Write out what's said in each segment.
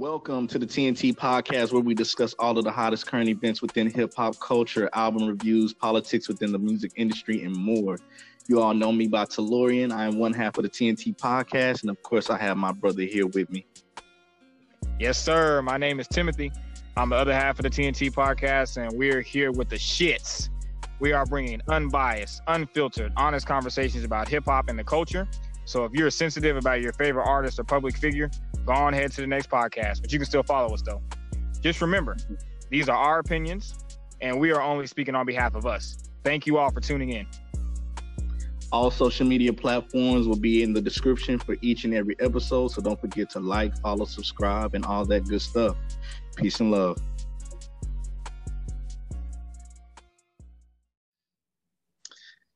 Welcome to the TNT podcast, where we discuss all of the hottest current events within hip hop culture, album reviews, politics within the music industry, and more. You all know me by Tellurian. I am one half of the TNT podcast, and of course, I have my brother here with me. Yes, sir. My name is Timothy. I'm the other half of the TNT podcast, and we're here with the shits. We are bringing unbiased, unfiltered, honest conversations about hip hop and the culture. So if you're sensitive about your favorite artist or public figure, go on ahead to the next podcast. But you can still follow us though. Just remember, these are our opinions, and we are only speaking on behalf of us. Thank you all for tuning in. All social media platforms will be in the description for each and every episode. So don't forget to like, follow, subscribe, and all that good stuff. Peace and love.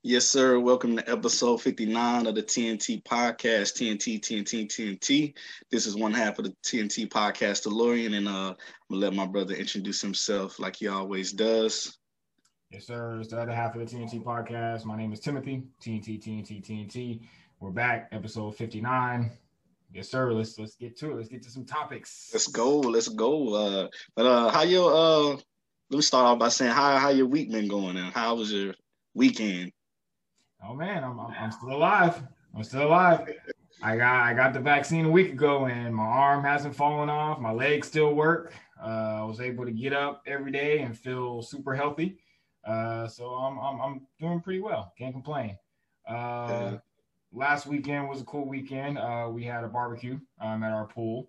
Yes, sir. Welcome to episode 59 of the TNT podcast, TNT, TNT, TNT. This is one half of the TNT podcast, DeLorean, and uh, I'm gonna let my brother introduce himself like he always does. Yes, sir. It's the other half of the TNT podcast. My name is Timothy, TNT, TNT, TNT. We're back, episode 59. Yes, sir. Let's let's get to it. Let's get to some topics. Let's go. Let's go. Uh, but uh, how your uh, let me start off by saying how how your week been going and how was your weekend? Oh man, I'm, I'm, I'm still alive. I'm still alive. I got I got the vaccine a week ago, and my arm hasn't fallen off. My legs still work. Uh, I was able to get up every day and feel super healthy. Uh, so I'm, I'm I'm doing pretty well. Can't complain. Uh, last weekend was a cool weekend. Uh, we had a barbecue um, at our pool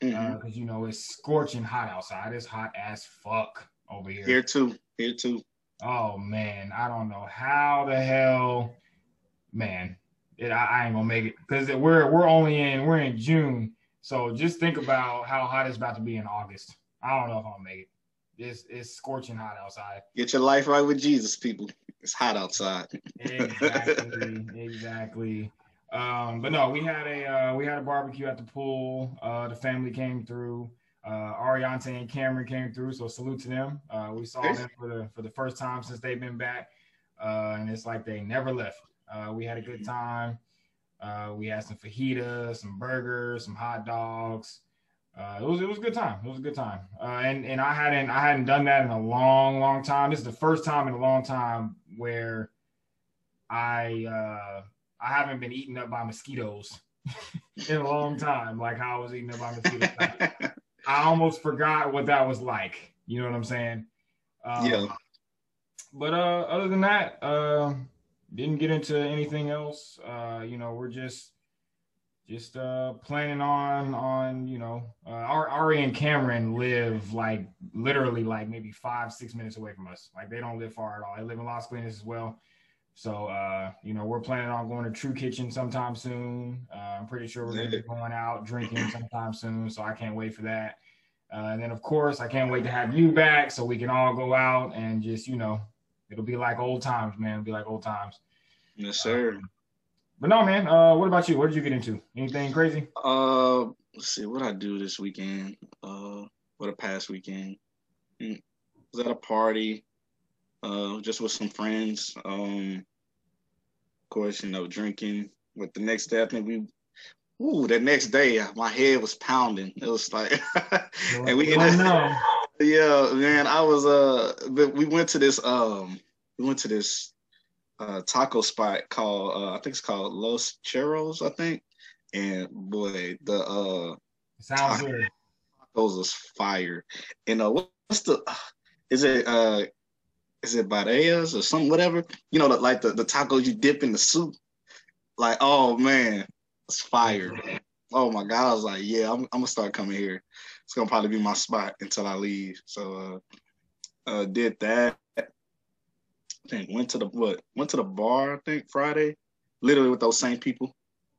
because Mhm. you know it's scorching hot outside. It's hot as fuck over here. Here too. Here too. Oh man, I don't know how the hell, man. It, I, I ain't gonna make it because we're we're only in we're in June, so just think about how hot it's about to be in August. I don't know if I'll make it. It's it's scorching hot outside. Get your life right with Jesus, people. It's hot outside. Exactly, exactly. Um, but no, we had a uh, we had a barbecue at the pool. Uh, the family came through. Uh, Ariante and Cameron came through, so salute to them. Uh, we saw them for the for the first time since they've been back, uh, and it's like they never left. Uh, we had a good time. Uh, we had some fajitas, some burgers, some hot dogs. Uh, it was it was a good time. It was a good time. Uh, and and I hadn't I hadn't done that in a long long time. This is the first time in a long time where I uh, I haven't been eaten up by mosquitoes in a long time, like how I was eaten up by mosquitoes. I almost forgot what that was like. You know what I'm saying? Um, Yeah. But uh, other than that, uh, didn't get into anything else. Uh, you know, we're just just uh planning on on you know uh, Ari and Cameron live like literally like maybe five six minutes away from us. Like they don't live far at all. They live in Las Colinas as well. So uh, you know, we're planning on going to True Kitchen sometime soon. Uh, I'm pretty sure we're gonna be going out drinking sometime soon. So I can't wait for that. Uh, and then of course I can't wait to have you back so we can all go out and just you know it'll be like old times, man. It'll be like old times. yes, sir. But no, man. Uh, what about you? What did you get into? Anything crazy? Uh, let's see what I do this weekend. Uh, what a past weekend. Mm, Was at a party, uh, just with some friends. Um, of course, you know, drinking. But the next day, I think we, ooh, the next day, my head was pounding. It was like, and we ended, yeah, man. I was uh, we went to this um, we went to this uh taco spot called uh, I think it's called Los Churros, I think. And boy, the uh Sounds good. tacos was fire. And uh, what's the? Is it uh, is it Birrias or something? Whatever. You know, the, like the the tacos you dip in the soup. Like, oh man, it's fire. Oh my god, I was like, yeah, I'm, I'm gonna start coming here. It's gonna probably be my spot until I leave. So, uh, uh, did that. I think went to the what? Went to the bar. I think Friday, literally with those same people.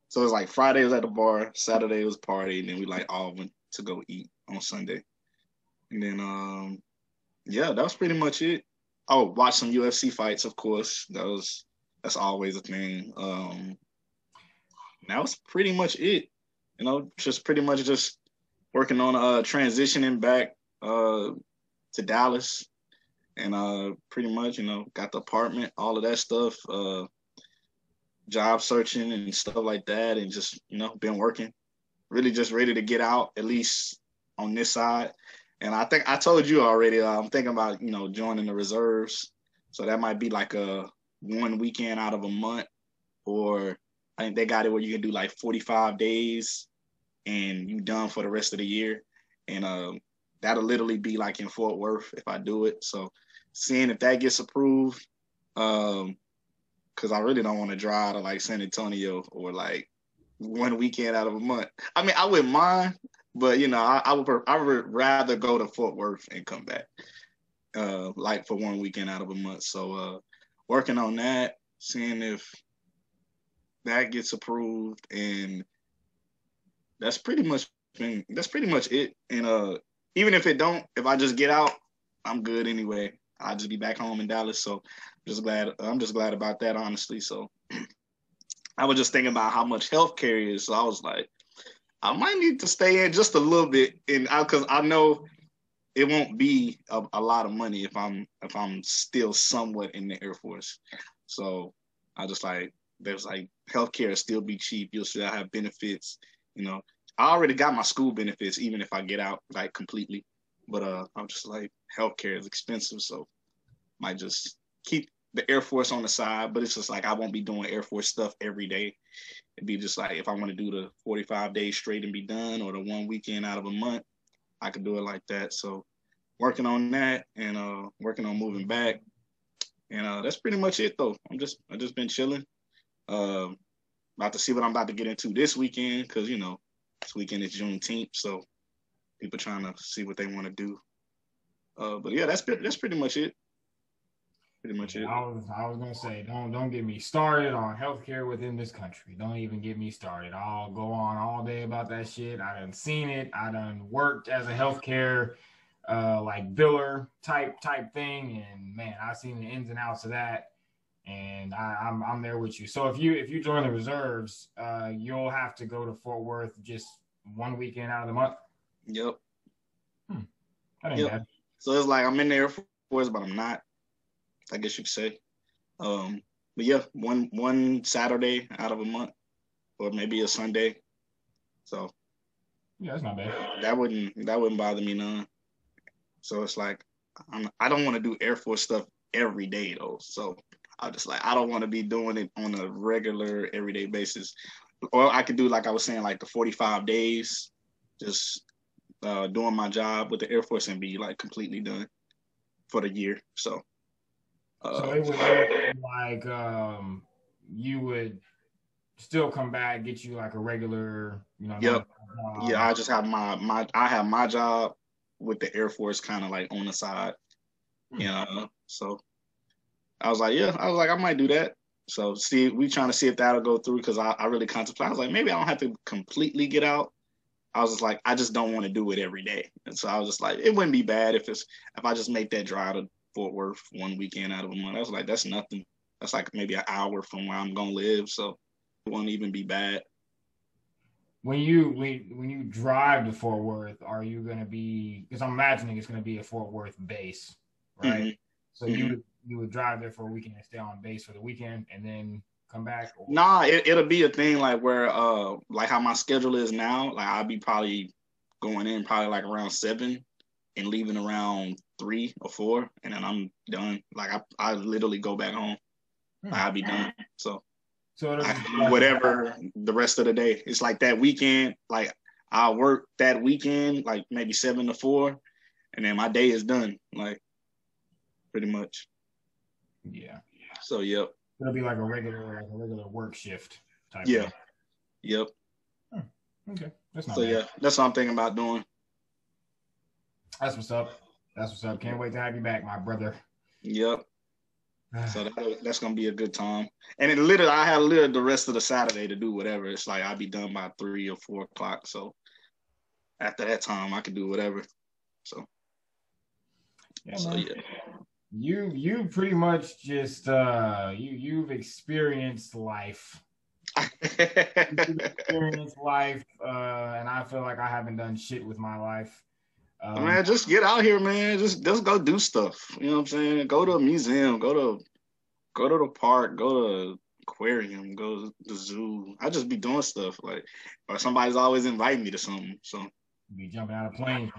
So it was like Friday was at the bar, Saturday was party, and then we like all went to go eat on Sunday. And then um yeah, that was pretty much it. Oh, watch some UFC fights, of course. That was that's always a thing. Um that was pretty much it. You know, just pretty much just working on uh transitioning back uh to Dallas and uh pretty much, you know, got the apartment, all of that stuff. Uh job searching and stuff like that and just, you know, been working. Really just ready to get out at least on this side. And I think I told you already. Uh, I'm thinking about you know joining the reserves, so that might be like a one weekend out of a month, or I think they got it where you can do like 45 days, and you done for the rest of the year, and um, that'll literally be like in Fort Worth if I do it. So seeing if that gets approved, um, because I really don't want to drive to like San Antonio or like one weekend out of a month. I mean, I wouldn't mind, but you know, I, I would I would rather go to Fort Worth and come back, uh, like for one weekend out of a month. So, uh, working on that, seeing if that gets approved, and that's pretty much been that's pretty much it. And uh, even if it don't, if I just get out, I'm good anyway. I'll just be back home in Dallas. So, just glad I'm just glad about that, honestly. So. I was just thinking about how much healthcare is. So I was like, I might need to stay in just a little bit, and because I, I, know it won't be a, a, lot of money if I'm if I'm still somewhat in the Air Force. So I just like there's like healthcare still be cheap. You'll still have benefits. You know, I already got my school benefits, even if I get out like completely. But uh, I'm just like healthcare is expensive, so might just keep the Air Force on the side. But it's just like I won't be doing Air Force stuff every day. It'd be just like if I want to do the 45 days straight and be done, or the one weekend out of a month, I could do it like that. So working on that and uh working on moving back. And uh that's pretty much it though. I'm just I just been chilling. Um about to see what I'm about to get into this weekend because you know this weekend is Juneteenth, so people trying to see what they want to do. Uh, but yeah, that's that's pretty much it pretty much it. I was I was gonna say don't don't get me started on healthcare within this country. Don't even get me started. I'll go on all day about that shit. I done seen it. I done worked as a healthcare uh like biller type type thing, and man, I've seen the ins and outs of that. And I, I'm I'm there with you. So if you if you join the reserves, uh, you'll have to go to Fort Worth just one weekend out of the month. Yep. Hmm. That ain't yep. bad. So it's like I'm in the Air Force, but I'm not. I guess you could say. Um, but yeah, one one Saturday out of a month, or maybe a Sunday. So yeah, that's not bad. That wouldn't that wouldn't bother me none. So it's like I'm, I don't want to do Air Force stuff every day though. So I just like I don't want to be doing it on a regular everyday basis. Or I could do like I was saying, like the 45 days, just uh, doing my job with the Air Force and be like completely done for the year. So so uh, it would like um, you would still come back, get you like a regular, you know. Yep. yeah, I just have my my I have my job with the Air Force kind of like on the side. Hmm. You know, so I was like, yeah, I was like, I might do that. So see, we trying to see if that'll go through because I, I really contemplate. I was like, maybe I don't have to completely get out. I was just like, I just don't want to do it every day. And so I was just like, it wouldn't be bad if it's if I just make that drive to Fort Worth one weekend out of a month. I was like, that's nothing. That's like maybe an hour from where I'm gonna live, so it won't even be bad. When you when when you drive to Fort Worth, are you gonna be? Because I'm imagining it's gonna be a Fort Worth base, right? Mm-hmm. So mm-hmm. you you would drive there for a weekend and stay on base for the weekend, and then come back? Or? Nah, it, it'll be a thing like where uh like how my schedule is now. Like I'll be probably going in probably like around seven and leaving around three or four, and then I'm done. Like I, I literally go back home. Hmm. I'll be done. So, so I, whatever the rest of the day. It's like that weekend. Like I work that weekend, like maybe seven to four, and then my day is done. Like pretty much. Yeah. So yep. It'll be like a regular, like a regular work shift type. Yeah. Thing. Yep. Hmm. Okay. That's not so bad. yeah, that's what I'm thinking about doing. That's what's up. That's what's up. Can't wait to have you back, my brother. Yep. so that, that's gonna be a good time. And then literally, I have literally the rest of the Saturday to do whatever. It's like I'll be done by three or four o'clock. So after that time, I can do whatever. So yeah, so man. yeah. You you pretty much just uh you you've experienced life. you've experienced life, uh, and I feel like I haven't done shit with my life. Um, man, just get out here, man. Just just go do stuff. You know what I'm saying? Go to a museum. Go to go to the park. Go to aquarium. Go to the zoo. I just be doing stuff like, or somebody's always inviting me to something. So be jumping out of planes.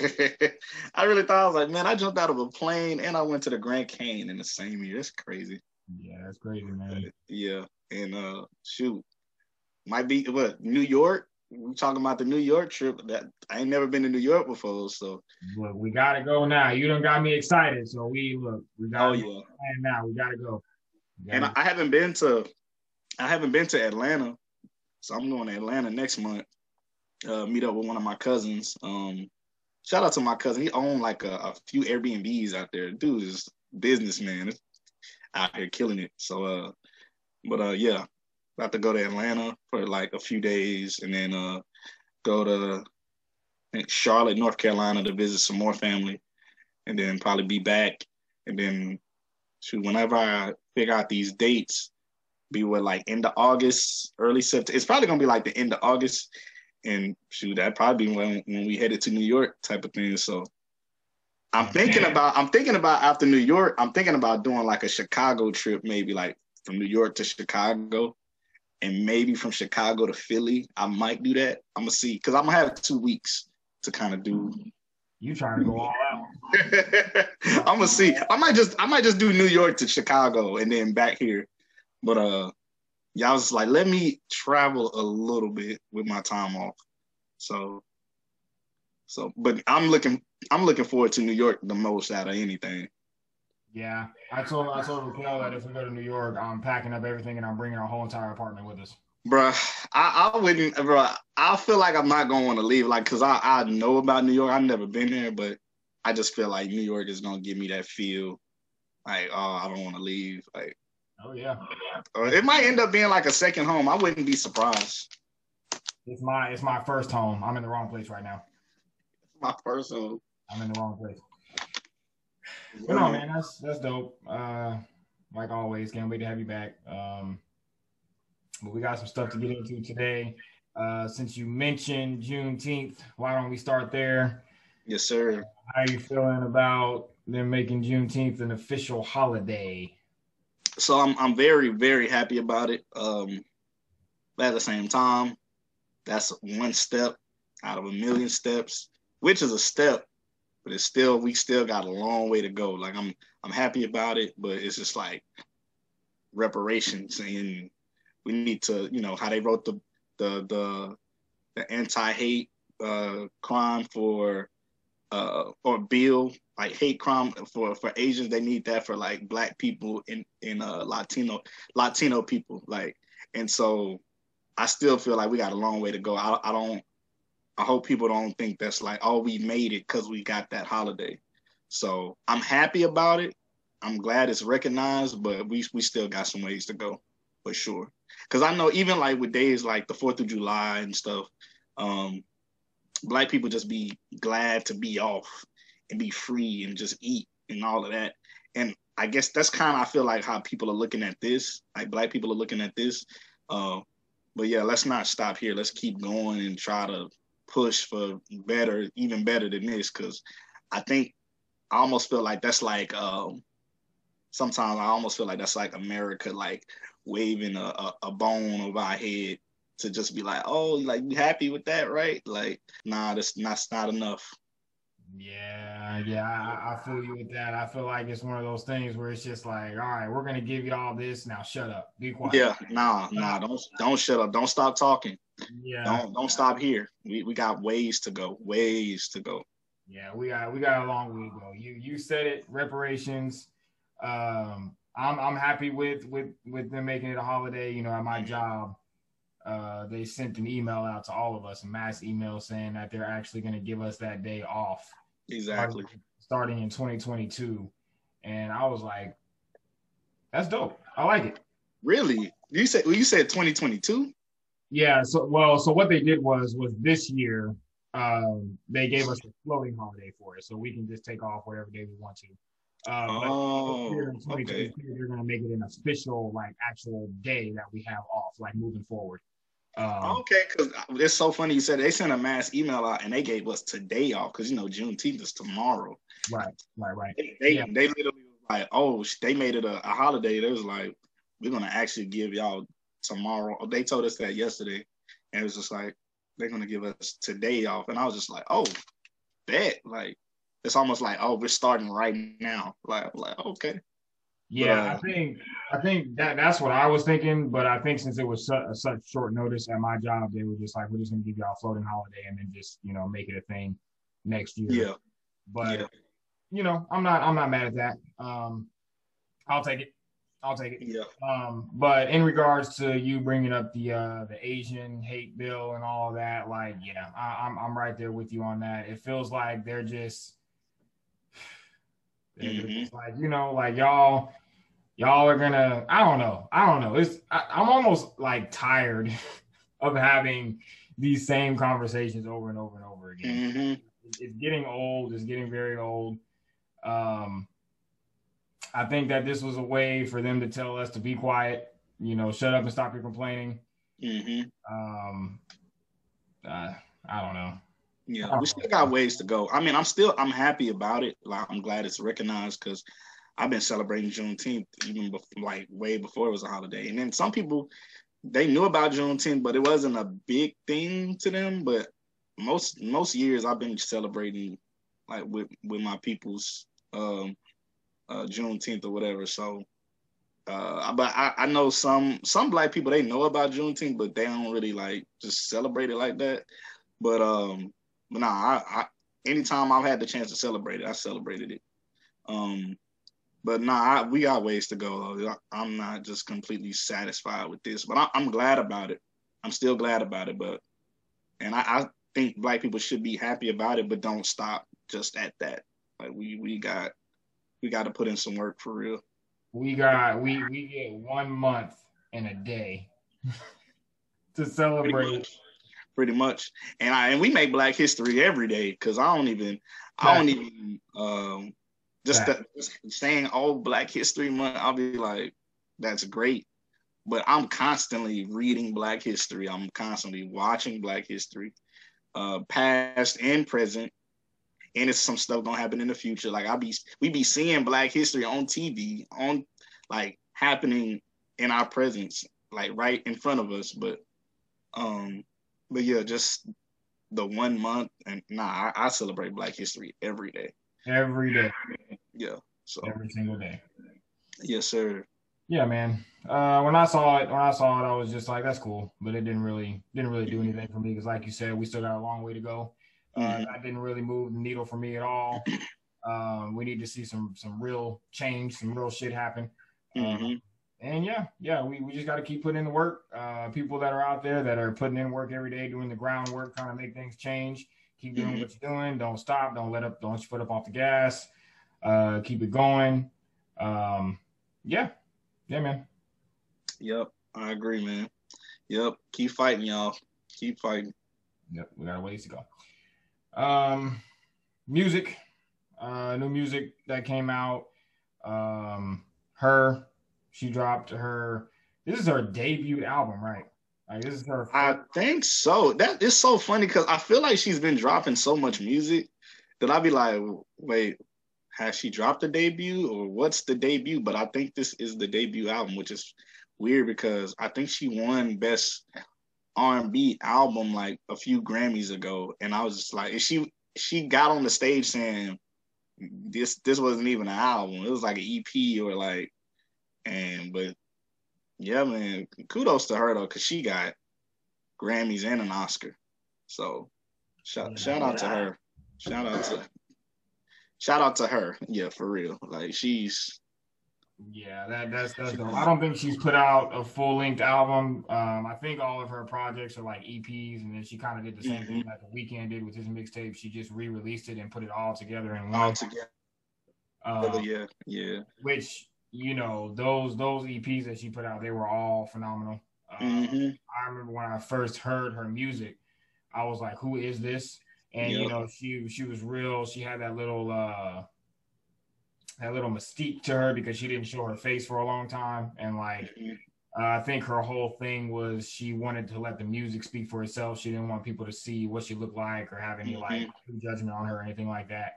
I really thought I was like, man, I jumped out of a plane and I went to the Grand Canyon in the same year. That's crazy. Yeah, that's crazy, man. Yeah, and uh, shoot, might be what New York. We talking about the New York trip. That I ain't never been to New York before, so look, we gotta go now. You don't got me excited, so we look. We got. Oh yeah. Now we gotta go. We gotta and go. I haven't been to, I haven't been to Atlanta, so I'm going to Atlanta next month. Uh, meet up with one of my cousins. Um, shout out to my cousin. He owned like a, a few Airbnbs out there. Dude is businessman out here killing it. So uh, but uh, yeah, about to go to Atlanta for like a few days, and then uh, go to Charlotte, North Carolina, to visit some more family, and then probably be back, and then shoot, whenever I figure out these dates, be what like end of August, early September. It's probably gonna be like the end of August, and shoot, that probably be when when we headed to New York type of thing. So I'm thinking about I'm thinking about after New York, I'm thinking about doing like a Chicago trip, maybe like from New York to Chicago, and maybe from Chicago to Philly. I might do that. I'm gonna see because I'm gonna have two weeks to kind of do. You trying to go all out? I'm gonna see. I might just I might just do New York to Chicago and then back here. But uh, yeah, I was like, let me travel a little bit with my time off. So, so, but I'm looking I'm looking forward to New York the most out of anything. Yeah, I told I told Raquel that if we go to New York, I'm packing up everything and I'm bringing our whole entire apartment with us. Bruh, I, I wouldn't, bro. I feel like I'm not going want to leave, like, cause I I know about New York. I've never been there, but I just feel like New York is gonna give me that feel, like, oh, I don't want to leave, like. Oh yeah. it might end up being like a second home. I wouldn't be surprised. It's my it's my first home. I'm in the wrong place right now. My first home. I'm in the wrong place. But no, man, that's that's dope. Uh, like always, can't wait to have you back. Um, but we got some stuff to get into today. Uh, since you mentioned Juneteenth, why don't we start there? Yes, sir. How are you feeling about them making Juneteenth an official holiday? So I'm I'm very very happy about it. Um, but at the same time, that's one step out of a million steps, which is a step but it's still we still got a long way to go. Like I'm I'm happy about it, but it's just like reparations and we need to, you know, how they wrote the the the, the anti-hate uh, crime for uh, or bill like hate crime for for Asians. They need that for like black people in in uh, Latino Latino people. Like, and so I still feel like we got a long way to go. I, I don't I hope people don't think that's like, oh, we made it because we got that holiday. So I'm happy about it. I'm glad it's recognized, but we we still got some ways to go for sure. Because I know even like with days like the Fourth of July and stuff, um, black people just be glad to be off and be free and just eat and all of that. And I guess that's kind of I feel like how people are looking at this. Like black people are looking at this. Uh, but yeah, let's not stop here. Let's keep going and try to push for better, even better than this, because I think I almost feel like that's like um, sometimes I almost feel like that's like America like waving a, a, a bone over our head to just be like, oh, like you happy with that, right? Like, nah, that's not, not enough. Yeah, yeah, I, I, feel you with that. I feel like it's one of those things where it's just like, all right, we're gonna give you all this now. Shut up, be quiet. Yeah, nah, nah, don't don't shut up. Don't stop talking. Yeah, don't don't stop here. We we got ways to go. Ways to go. Yeah, we got we got a long way to go. You you said it. Reparations. Um, I'm I'm happy with with with them making it a holiday. You know, at my job, uh, they sent an email out to all of us, a mass email saying that they're actually going to give us that day off Exactly. Starting in 2022. And I was like, that's dope. I like it. Really? You said well, you said 2022? Yeah. So well, so what they did was was this year, um, they gave us a floating holiday for it, so we can just take off whatever day we want to. Uh, oh, okay. They're gonna make it an official, like, actual day that we have off, like moving forward. Um, okay, because it's so funny you said they sent a mass email out and they gave us today off because you know Juneteenth is tomorrow. Right, right, right. They they, yeah. they literally was like, oh, they made it a, a holiday. They was like, we're gonna actually give y'all tomorrow. They told us that yesterday, and it was just like, they're gonna give us today off, and I was just like, oh, bet like it's almost like oh we're starting right now. Like like okay. Yeah, uh, I think I think that that's what I was thinking, but I think since it was su- such short notice at my job, they were just like, we're just gonna give y'all a floating holiday and then just you know make it a thing next year. Yeah, but yeah. you know, I'm not I'm not mad at that. Um, I'll take it. I'll take it. Yeah. Um, but in regards to you bringing up the uh, the Asian hate bill and all that, like, yeah, I, am I'm, I'm right there with you on that. It feels like they're just, they're mm-hmm. just like you know, like y'all y'all are gonna. I don't know. I don't know. It's I, I'm almost like tired of having these same conversations over and over and over again. Mm-hmm. It's getting old. It's getting very old. Um, I think that this was a way for them to tell us to be quiet, you know, shut up and stop your complaining. Mm-hmm. Um, uh, I don't know. Yeah, we still got ways to go. I mean, I'm still I'm happy about it. Like I'm glad it's recognized because I've been celebrating Juneteenth even before, like way before it was a holiday. And then some people they knew about Juneteenth, but it wasn't a big thing to them. But most most years I've been celebrating like with with my people's um uh, Juneteenth or whatever. So, uh, but I, I know some some black people they know about Juneteenth, but they don't really like just celebrate it like that. But um, but nah, I, I anytime I've had the chance to celebrate it, I celebrated it. Um, but nah, I, we got ways to go. Though. I'm not just completely satisfied with this, but I, am glad about it. I'm still glad about it, but and I, I think black people should be happy about it, but don't stop just at that. Like we we got we got to put in some work for real. We got we we get one month and a day to celebrate. Pretty much. Pretty much. And I and we make Black History every day because I don't even I don't even um just, the, just saying oh Black History Month. I'll be like that's great, but I'm constantly reading Black History. I'm constantly watching Black History, uh, past and present and it's some stuff gonna happen in the future. Like I'll be we be seeing Black History on TV, on like happening in our presence, like right in front of us. But um, but yeah, just the one month and nah, I, I celebrate Black History every day. Every day. Yeah. So every single day. Yes, sir. Yeah, man. Uh, when I saw it, when I saw it, I was just like, "That's cool," but it didn't really didn't really do anything for me because, like you said, we still got a long way to go. Uh, mm-hmm. that didn't really move the needle for me at all. Um, we need to see some some real change, some real shit happen. Mm-hmm. Um, and yeah, yeah, we, we just got to keep putting in the work. Uh, people that are out there that are putting in work every day, doing the groundwork, trying to make things change. Keep doing mm-hmm. what you're doing. Don't stop. Don't let up. Don't you put up off the gas. Uh, keep it going. Um, yeah, yeah, man. Yep, I agree, man. Yep, keep fighting, y'all. Keep fighting. Yep, we got a ways to go. Um, music, uh, new music that came out. Um, her, she dropped her. This is her debut album, right? Like this is her. I think so. That is so funny because I feel like she's been dropping so much music that I'd be like, wait, has she dropped a debut or what's the debut? But I think this is the debut album, which is weird because I think she won best R&B album like a few Grammys ago, and I was just like, she she got on the stage saying this this wasn't even an album; it was like an EP or like, and but yeah, man, kudos to her though, cause she got Grammys and an Oscar, so shout shout out to her, shout out to shout out to her, yeah, for real, like she's yeah, that that's that's dope. I don't think she's put out a full length album. Um, I think all of her projects are like EPs, and then she kind of did the same mm-hmm. thing that the Weeknd did with his mixtape. She just re-released it and put it all together in one. All together. Um, yeah, yeah. Which you know those those EPs that she put out, they were all phenomenal. Um, mm-hmm. I remember when I first heard her music, I was like, "Who is this?" And you know, she she was real. She had that little. uh that little mystique to her because she didn't show her face for a long time, and like mm-hmm. uh, I think her whole thing was she wanted to let the music speak for itself. She didn't want people to see what she looked like or have any mm-hmm. like judgment on her or anything like that.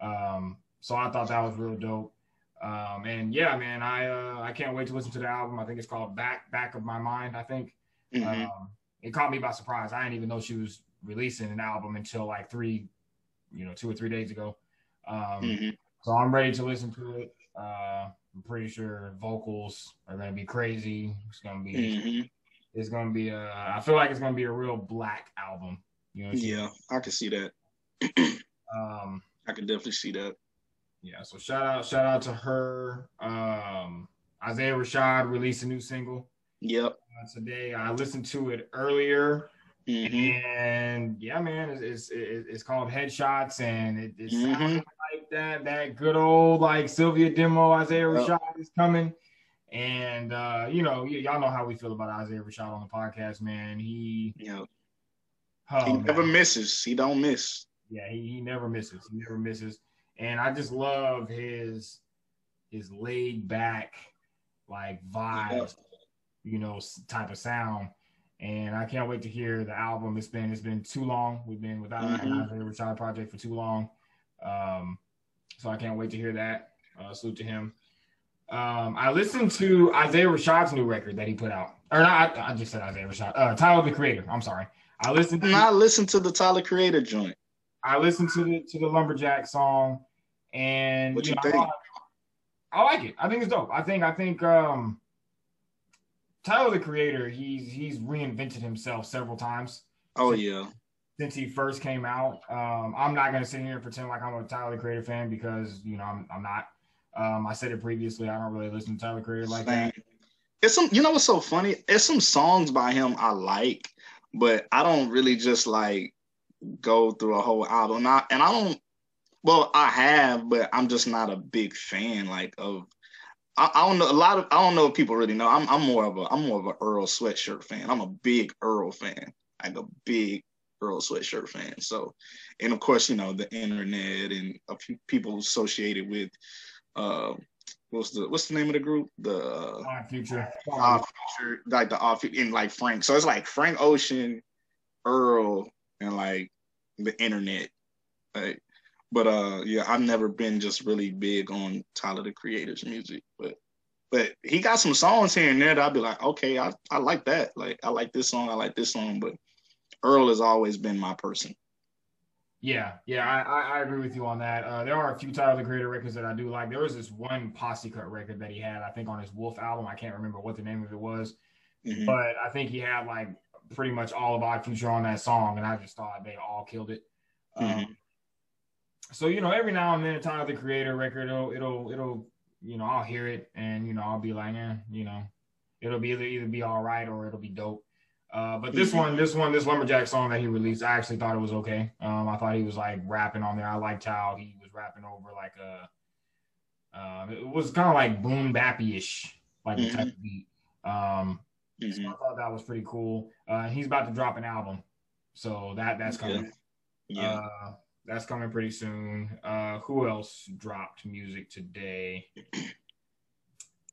Um, so I thought that was real dope. Um, and yeah, man, I uh, I can't wait to listen to the album. I think it's called Back Back of My Mind. I think. Mm-hmm. Um, it caught me by surprise. I didn't even know she was releasing an album until like three, you know, two or three days ago. Um, hmm so I'm ready to listen to it. Uh, I'm pretty sure vocals are gonna be crazy. It's gonna be hmm it's gonna be a I feel like it's gonna be a real black album. You know, what I'm saying? Yeah, I can see that. Um, I can definitely see that. yeah. So shout out, shout out to her. Um, Isaiah Rashad released a new single Yep. uh, today. I listened to it earlier, hmm and yeah, man, it's it's, it's called Headshots, and it, it sounds Mhm. like that that good old like Cilvia Demo, Isaiah. Rashad is coming. And uh, you know, y- y'all know how we feel about Isaiah Rashad on the podcast, man. He, Yeah. oh, he man. never misses. He don't miss. Yeah, he, he never misses. He never misses. And I just love his his laid back like vibes, you know, type of sound. And I can't wait to hear the album. It's been it's been too long. We've been without an Mhm. Isaiah Rashad project for too long. Um, so I can't wait to hear that. Uh, salute to him. Um, I listened to Isaiah Rashad's new record that he put out. Or not, I, I just said Isaiah Rashad. Uh, Tyler the Creator. I'm sorry. I listened to I listened to the Tyler Creator joint. I listened to the to the lumberjack song, and What you you know, think? I, I like it. I think it's dope. I think I think um, Tyler the Creator, he's he's reinvented himself several times Oh yeah. since he first came out. Um, I'm not gonna sit here and pretend like I'm a Tyler the Creator fan because you know I'm I'm not. Um, I said it previously. I don't really listen to Tyler the Creator like that. It's some you know what's so funny? It's some songs by him I like, but I don't really just like go through a whole album. And I, and I don't well, I have, but I'm just not a big fan like of I, I don't know a lot of I don't know if people really know. I'm I'm more of a I'm more of a Earl sweatshirt fan. I'm a big Earl fan. Like a big Earl sweatshirt fan. So and of course, you know, the internet and a few people associated with uh what's the what's the name of the group? The uh, Odd Future. Odd Future, like the off in like Frank. So it's like Frank Ocean, Earl, and like the internet. Like, but uh, yeah, I've never been just really big on Tyler the Creator's music, but but he got some songs here and there that I'd be like, okay, I I like that. Like I like this song, I like this song, but Earl has always been my person. Yeah, yeah, I, I, agree with you on that. Uh, there are a few Tyler the Creator records that I do like. There was this one Posse Cut record that he had, I think, on his Wolf album. I can't remember what the name of it was, Mhm. but I think he had like pretty much all of Odd Future on that song, and I just thought they all killed it. Um, Mhm. So you know, every now and then, a Tyler the Creator record, it'll, it'll, it'll, you know, I'll hear it, and you know, I'll be like, eh, you know, it'll be either either be all right or it'll be dope. Uh, but this one, this one, this lumberjack song that he released, I actually thought it was okay. Um, I thought he was like rapping on there. I liked how he was rapping over like a, uh, it was kind of like boom bappy ish, like the type of beat. Um, so Mhm. I thought that was pretty cool. Uh, he's about to drop an album, so that that's coming. Yeah. Uh, that's coming pretty soon. Uh, who else dropped music today?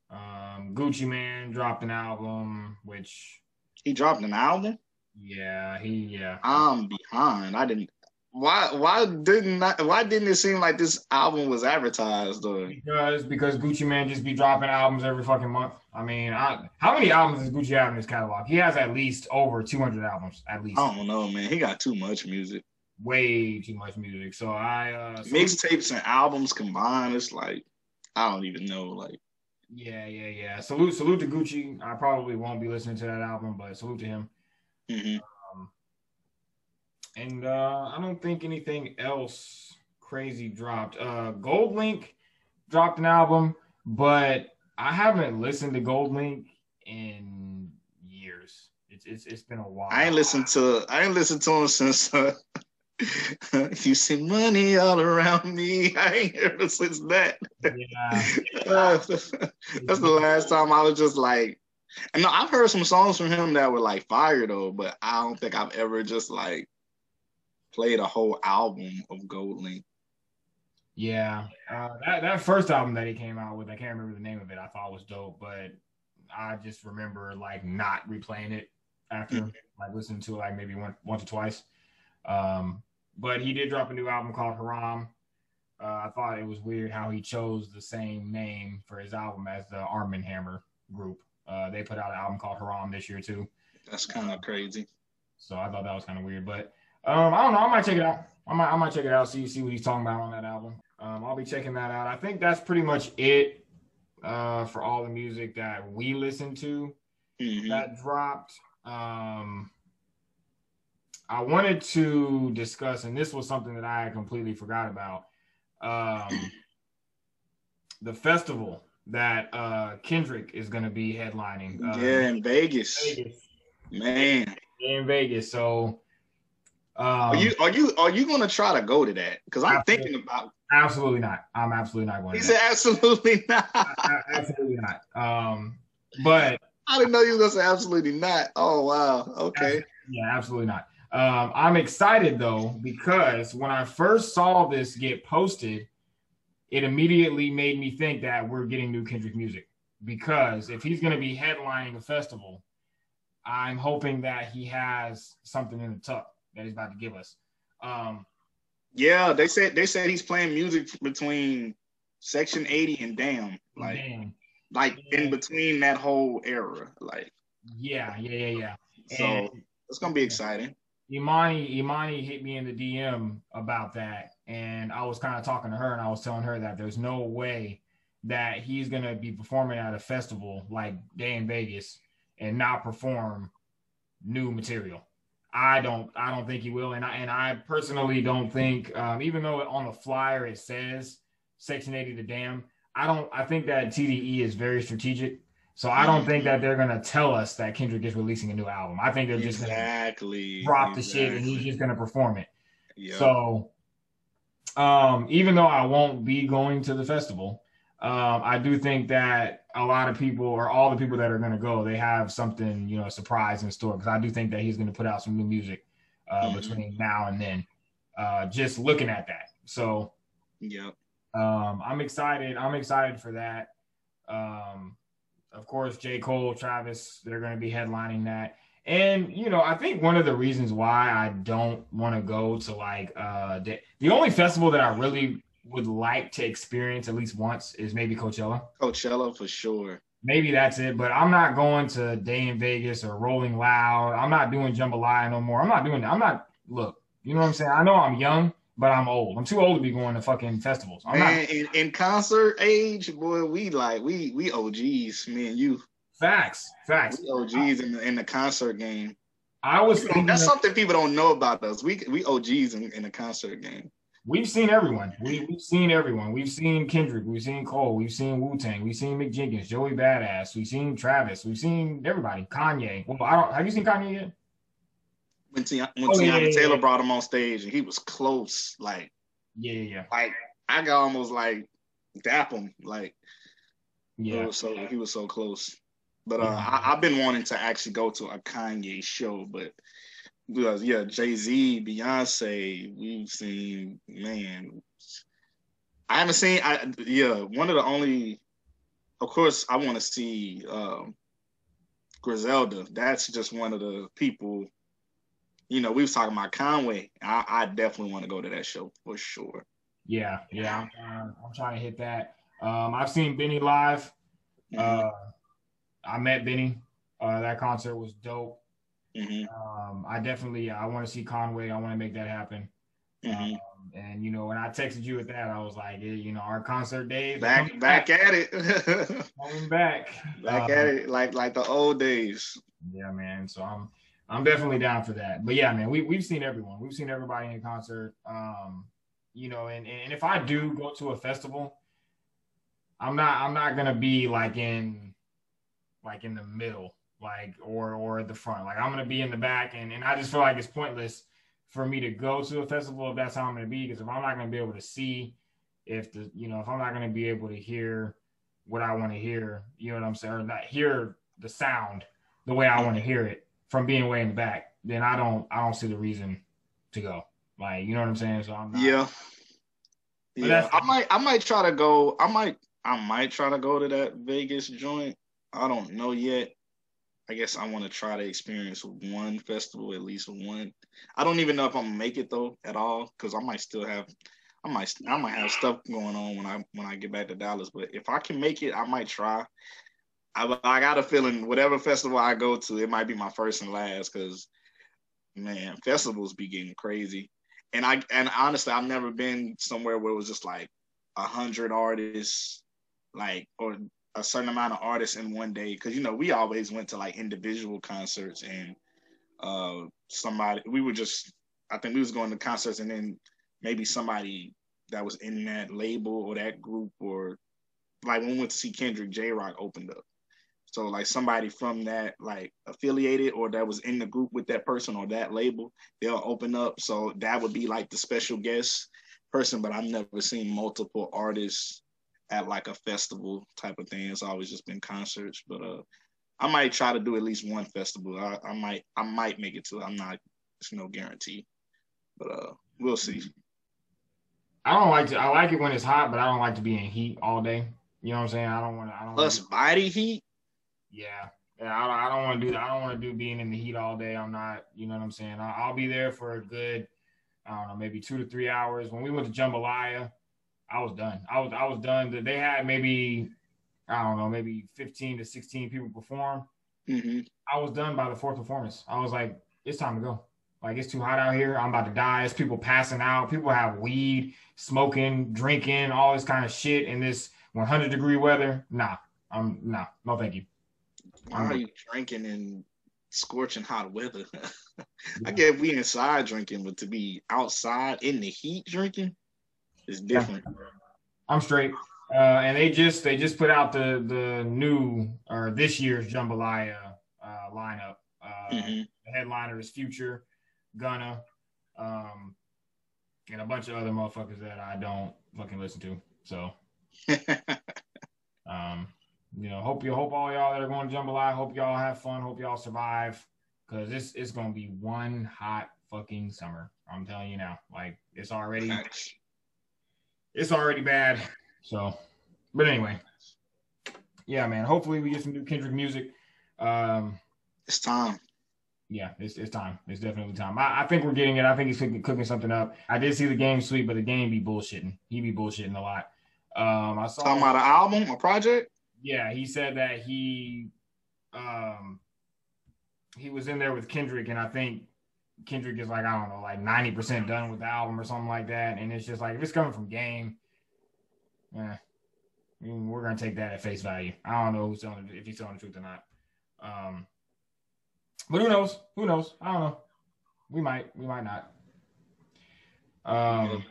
Um, Gucci Mane dropped an album, which He dropped an album. yeah, he yeah. I'm behind. I didn't. Why? Why didn't? I, why didn't it seem like this album was advertised? Or Because because Gucci Mane just be dropping albums every fucking month. I mean, I, how many albums does Gucci have in his catalog? He has at least over 200 albums, at least. I don't know, man. He got too much music. Way too much music. So I uh, so- Mixtapes and albums combined, it's like I don't even know. Like, Yeah, yeah, yeah. Salute, salute to Gucci. I probably won't be listening to that album, but salute to him. mhm. Um, and uh, I don't think anything else crazy dropped. Uh, Gold Link dropped an album, but I haven't listened to Gold Link in years. It's it's it's been a while. I ain't listened to. I ain't listened to him since. Uh, you see money all around me. I ain't ever since that. Yeah, Uh, that's the last time I was just like. And no, I've heard some songs from him that were like fire though, but I don't think I've ever just like played a whole album of Gold Link. Yeah, uh, that that first album that he came out with, I can't remember the name of it. I thought was dope, but I just remember like not replaying it after like listening to it like maybe one, once or twice. Um, but he did drop a new album called Haram. Uh, I thought it was weird how he chose the same name for his album as the Armand Hammer group. Uh, they put out an album called Haram this year too. That's kind of crazy. So I thought that was kind of weird, but um, I don't know. I might check it out. I might I might check it out. See see what he's talking about on that album. Um, I'll be checking that out. I think that's pretty much it uh, for all the music that we listened to Mhm. that dropped. Um, I wanted to discuss, and this was something that I completely forgot about. Um, the festival that uh, Kendrick is going to be headlining. Uh, yeah, in Vegas, Vegas, man. in Vegas. So, um, Are you are you are you gonna try to go to that? Because I'm thinking about. absolutely not. I'm absolutely not going. He To said absolutely not. A- absolutely not. Um, but I didn't know you were gonna say absolutely not. Oh wow. Okay. Yeah, absolutely not. Um, I'm excited though because when I first saw this get posted, it immediately made me think that we're getting new Kendrick music. Because if he's going to be headlining a festival, I'm hoping that he has something in the tuck that he's about to give us. Um, Yeah, they said they said he's playing music between Section 80 and Damn, like man, like in between that whole era. Like yeah, yeah, yeah, yeah. so, And- it's gonna be exciting. Imani Imani hit me in the DM about that, and I was kind of talking to her, and I was telling her that there's no way that he's gonna be performing at a festival like Day N Vegas and not perform new material. I don't I don't think he will, and I and I personally don't think um, even though on the flyer it says Section 80 to Damn, I don't I think that TDE is very strategic. So I don't think that they're gonna tell us that Kendrick is releasing a new album. I think they're just gonna Exactly. drop the shit and he's just gonna perform it. Yeah. So um even though I won't be going to the festival, um, I do think that a lot of people or all the people that are gonna go, they have something, you know, a surprise in store because I do think that he's gonna put out some new music uh Mhm. between now and then. Uh just looking at that. So yeah. um, I'm excited. I'm excited for that. Um, of course, J. Cole, Travis, they're going to be headlining that. And you know, I think one of the reasons why I don't want to go to like uh, the, the only festival that I really would like to experience at least once is maybe Coachella. Coachella for sure. Maybe that's it, but I'm not going to Day N Vegas or Rolling Loud. I'm not doing JMBLYA no more. I'm not doing that. I'm not. Look, you know what I'm saying? I know I'm young, but I'm old. I'm too old to be going to fucking festivals. I'm not in, in concert age, boy, we like we we OGs, me and you. Facts, facts. We OGs in the in the concert game. I was That's that something people don't know about us. We we OGs in, in the concert game. we've seen everyone. We, we've seen everyone. We've seen Kendrick. We've seen Cole. We've seen Wu Tang. We've seen Mick Jenkins, Joey Badass. We've seen Travis. We've seen everybody. Kanye. Well, I don't. Have you seen Kanye yet? When, Ti- when Oh, Teyana yeah, Taylor yeah. brought him on stage and he was close, like Yeah, yeah, like I got almost like dap him, like yeah. He Yeah. was so he was so close. But uh. I, I've been wanting to actually go to a Kanye show, but because yeah, Jay Z, Beyonce, we've seen man. I haven't seen. I yeah, one of the only. Of course, I want to see um, Griselda. That's just one of the people. You know, we was talking about Conway. I, I definitely want to go to that show for sure. Yeah, yeah. I'm, trying- I'm trying to hit that. Um, I've seen Benny live. Uh, I met Benny. Uh, that concert was dope. Mhm, Um, I definitely I want to see Conway. I want to make that happen. mhm. Um, and you know, when I texted you with that, I was like, you know, our concert days are Back back at it. coming back. Back Uh, at it like like the old days. Yeah, man. So I'm I'm definitely down for that. But yeah, man, we we've seen everyone. We've seen everybody in concert. Um, you know, and and if I do go to a festival, I'm not I'm not gonna be like in like in the middle, like or or at the front. Like I'm gonna be in the back, and and I just feel like it's pointless for me to go to a festival if that's how I'm gonna be. Because if I'm not gonna be able to see, if the you know if I'm not gonna be able to hear what I want to hear, you know what I'm saying, or not hear the sound the way I want to hear it from being way in the back, then I don't I don't see the reason to go. Like you know what I'm saying? So I'm not, Yeah. But Yeah. I might I might try to go. I might I might try to go to that Vegas joint. I don't know yet. I guess I want to try to experience one festival, at least one. I don't even know if I'm gonna make it though at all, because I might still have I might I might have stuff going on when I when I get back to Dallas. But if I can make it, I might try. I, I got a feeling whatever festival I go to, it might be my first and last because man, festivals be getting crazy. And I and honestly, I've never been somewhere where it was just like a hundred artists, like or a certain amount of artists in one day. Cause you know, we always went to like individual concerts and uh somebody we were just I think we was going to concerts and then maybe somebody that was in that label or that group or like when we went to see Kendrick, Jay Rock opened up. So like somebody from that like affiliated or that was in the group with that person or that label, they'll open up. So that would be like the special guest person, but I've never seen multiple artists at like a festival type of thing. It's always just been concerts. But uh I might try to do at least one festival. I, I might I might make it to I'm not it's no guarantee. But uh we'll see. I don't like to I like it when it's hot, but I don't like to be in heat all day. You know what I'm saying? I don't want to. I don't. Plus body heat. Yeah, yeah. I don't, I don't want to do that. I don't want to do being in the heat all day. I'm not. You know what I'm saying? I, will be there for a good. I don't know, maybe two to three hours. When we went to JMBLYA, I was done. I was I was done. They had maybe I don't know, maybe 15 to 16 people perform. Mm-hmm. I was done by the fourth performance. I was like, it's time to go. Like it's too hot out here. I'm about to die. It's people passing out. People have weed, smoking, drinking, all this kind of shit in this 100 degree weather. Nah, I'm nah, no, thank you. Why are you drinking in scorching hot weather? I get we inside drinking, but to be outside in the heat drinking is different. I'm straight. Uh, and they just they just put out the the new or this year's JMBLYA uh, lineup. Uh, mm-hmm. The headliner is Future, Gunna, um, and a bunch of other motherfuckers that I don't fucking listen to. So, um, you know, hope you hope all y'all that are going to JMBLYA, hope y'all have fun, hope y'all survive, because it's it's gonna be one hot fucking summer. I'm telling you now, like it's already it's already bad. So, but anyway, yeah, man. Hopefully we get some new Kendrick music. Um, it's time. Yeah, it's, it's time. It's definitely time. I, I think we're getting it. I think he's cooking, cooking something up. I did see the game sweep, but the game be bullshitting. He be bullshitting a lot. Um, I saw talking about an album, a project. Yeah, he said that he um he was in there with Kendrick, and I think Kendrick is like I don't know, like ninety percent done with the album or something like that. And it's just like if it's coming from Game, yeah, we're gonna take that at face value. I don't know who's telling if he's telling the truth or not. Um, but who knows? Who knows? I don't know. We might. We might not. Um,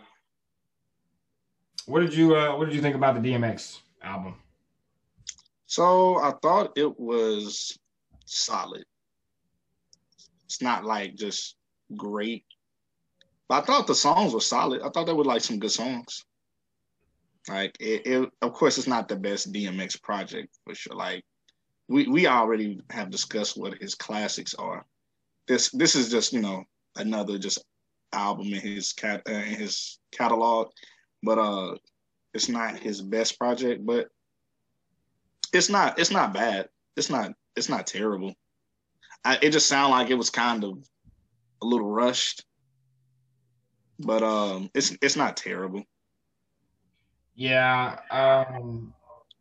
what did you uh, What did you think about the DMX album? So I thought it was solid. It's not like just great, but I thought the songs were solid. I thought they were like some good songs. Like it, it of course, it's not the best DMX project for sure. Like we we already have discussed what his classics are. This this is just you know another just album in his cat uh, in his catalog, but uh, it's not his best project. But it's not it's not bad. It's not it's not terrible. I, it just sounded like it was kind of a little rushed, but um, it's it's not terrible. Yeah, um,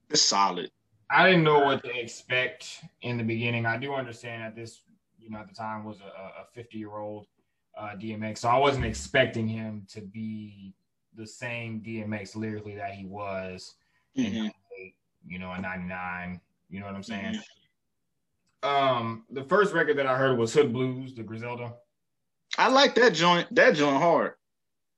it's solid. I didn't know what to expect in the beginning. I do understand that this, you know, at the time was a 50 year old uh, DMX, so I wasn't expecting him to be the same DMX lyrically that he was mm-hmm. in you know, a 99. You know what I'm saying? Mm-hmm. Um, the first record that I heard was Hood Blues, the Griselda. I like that joint. That joint hard.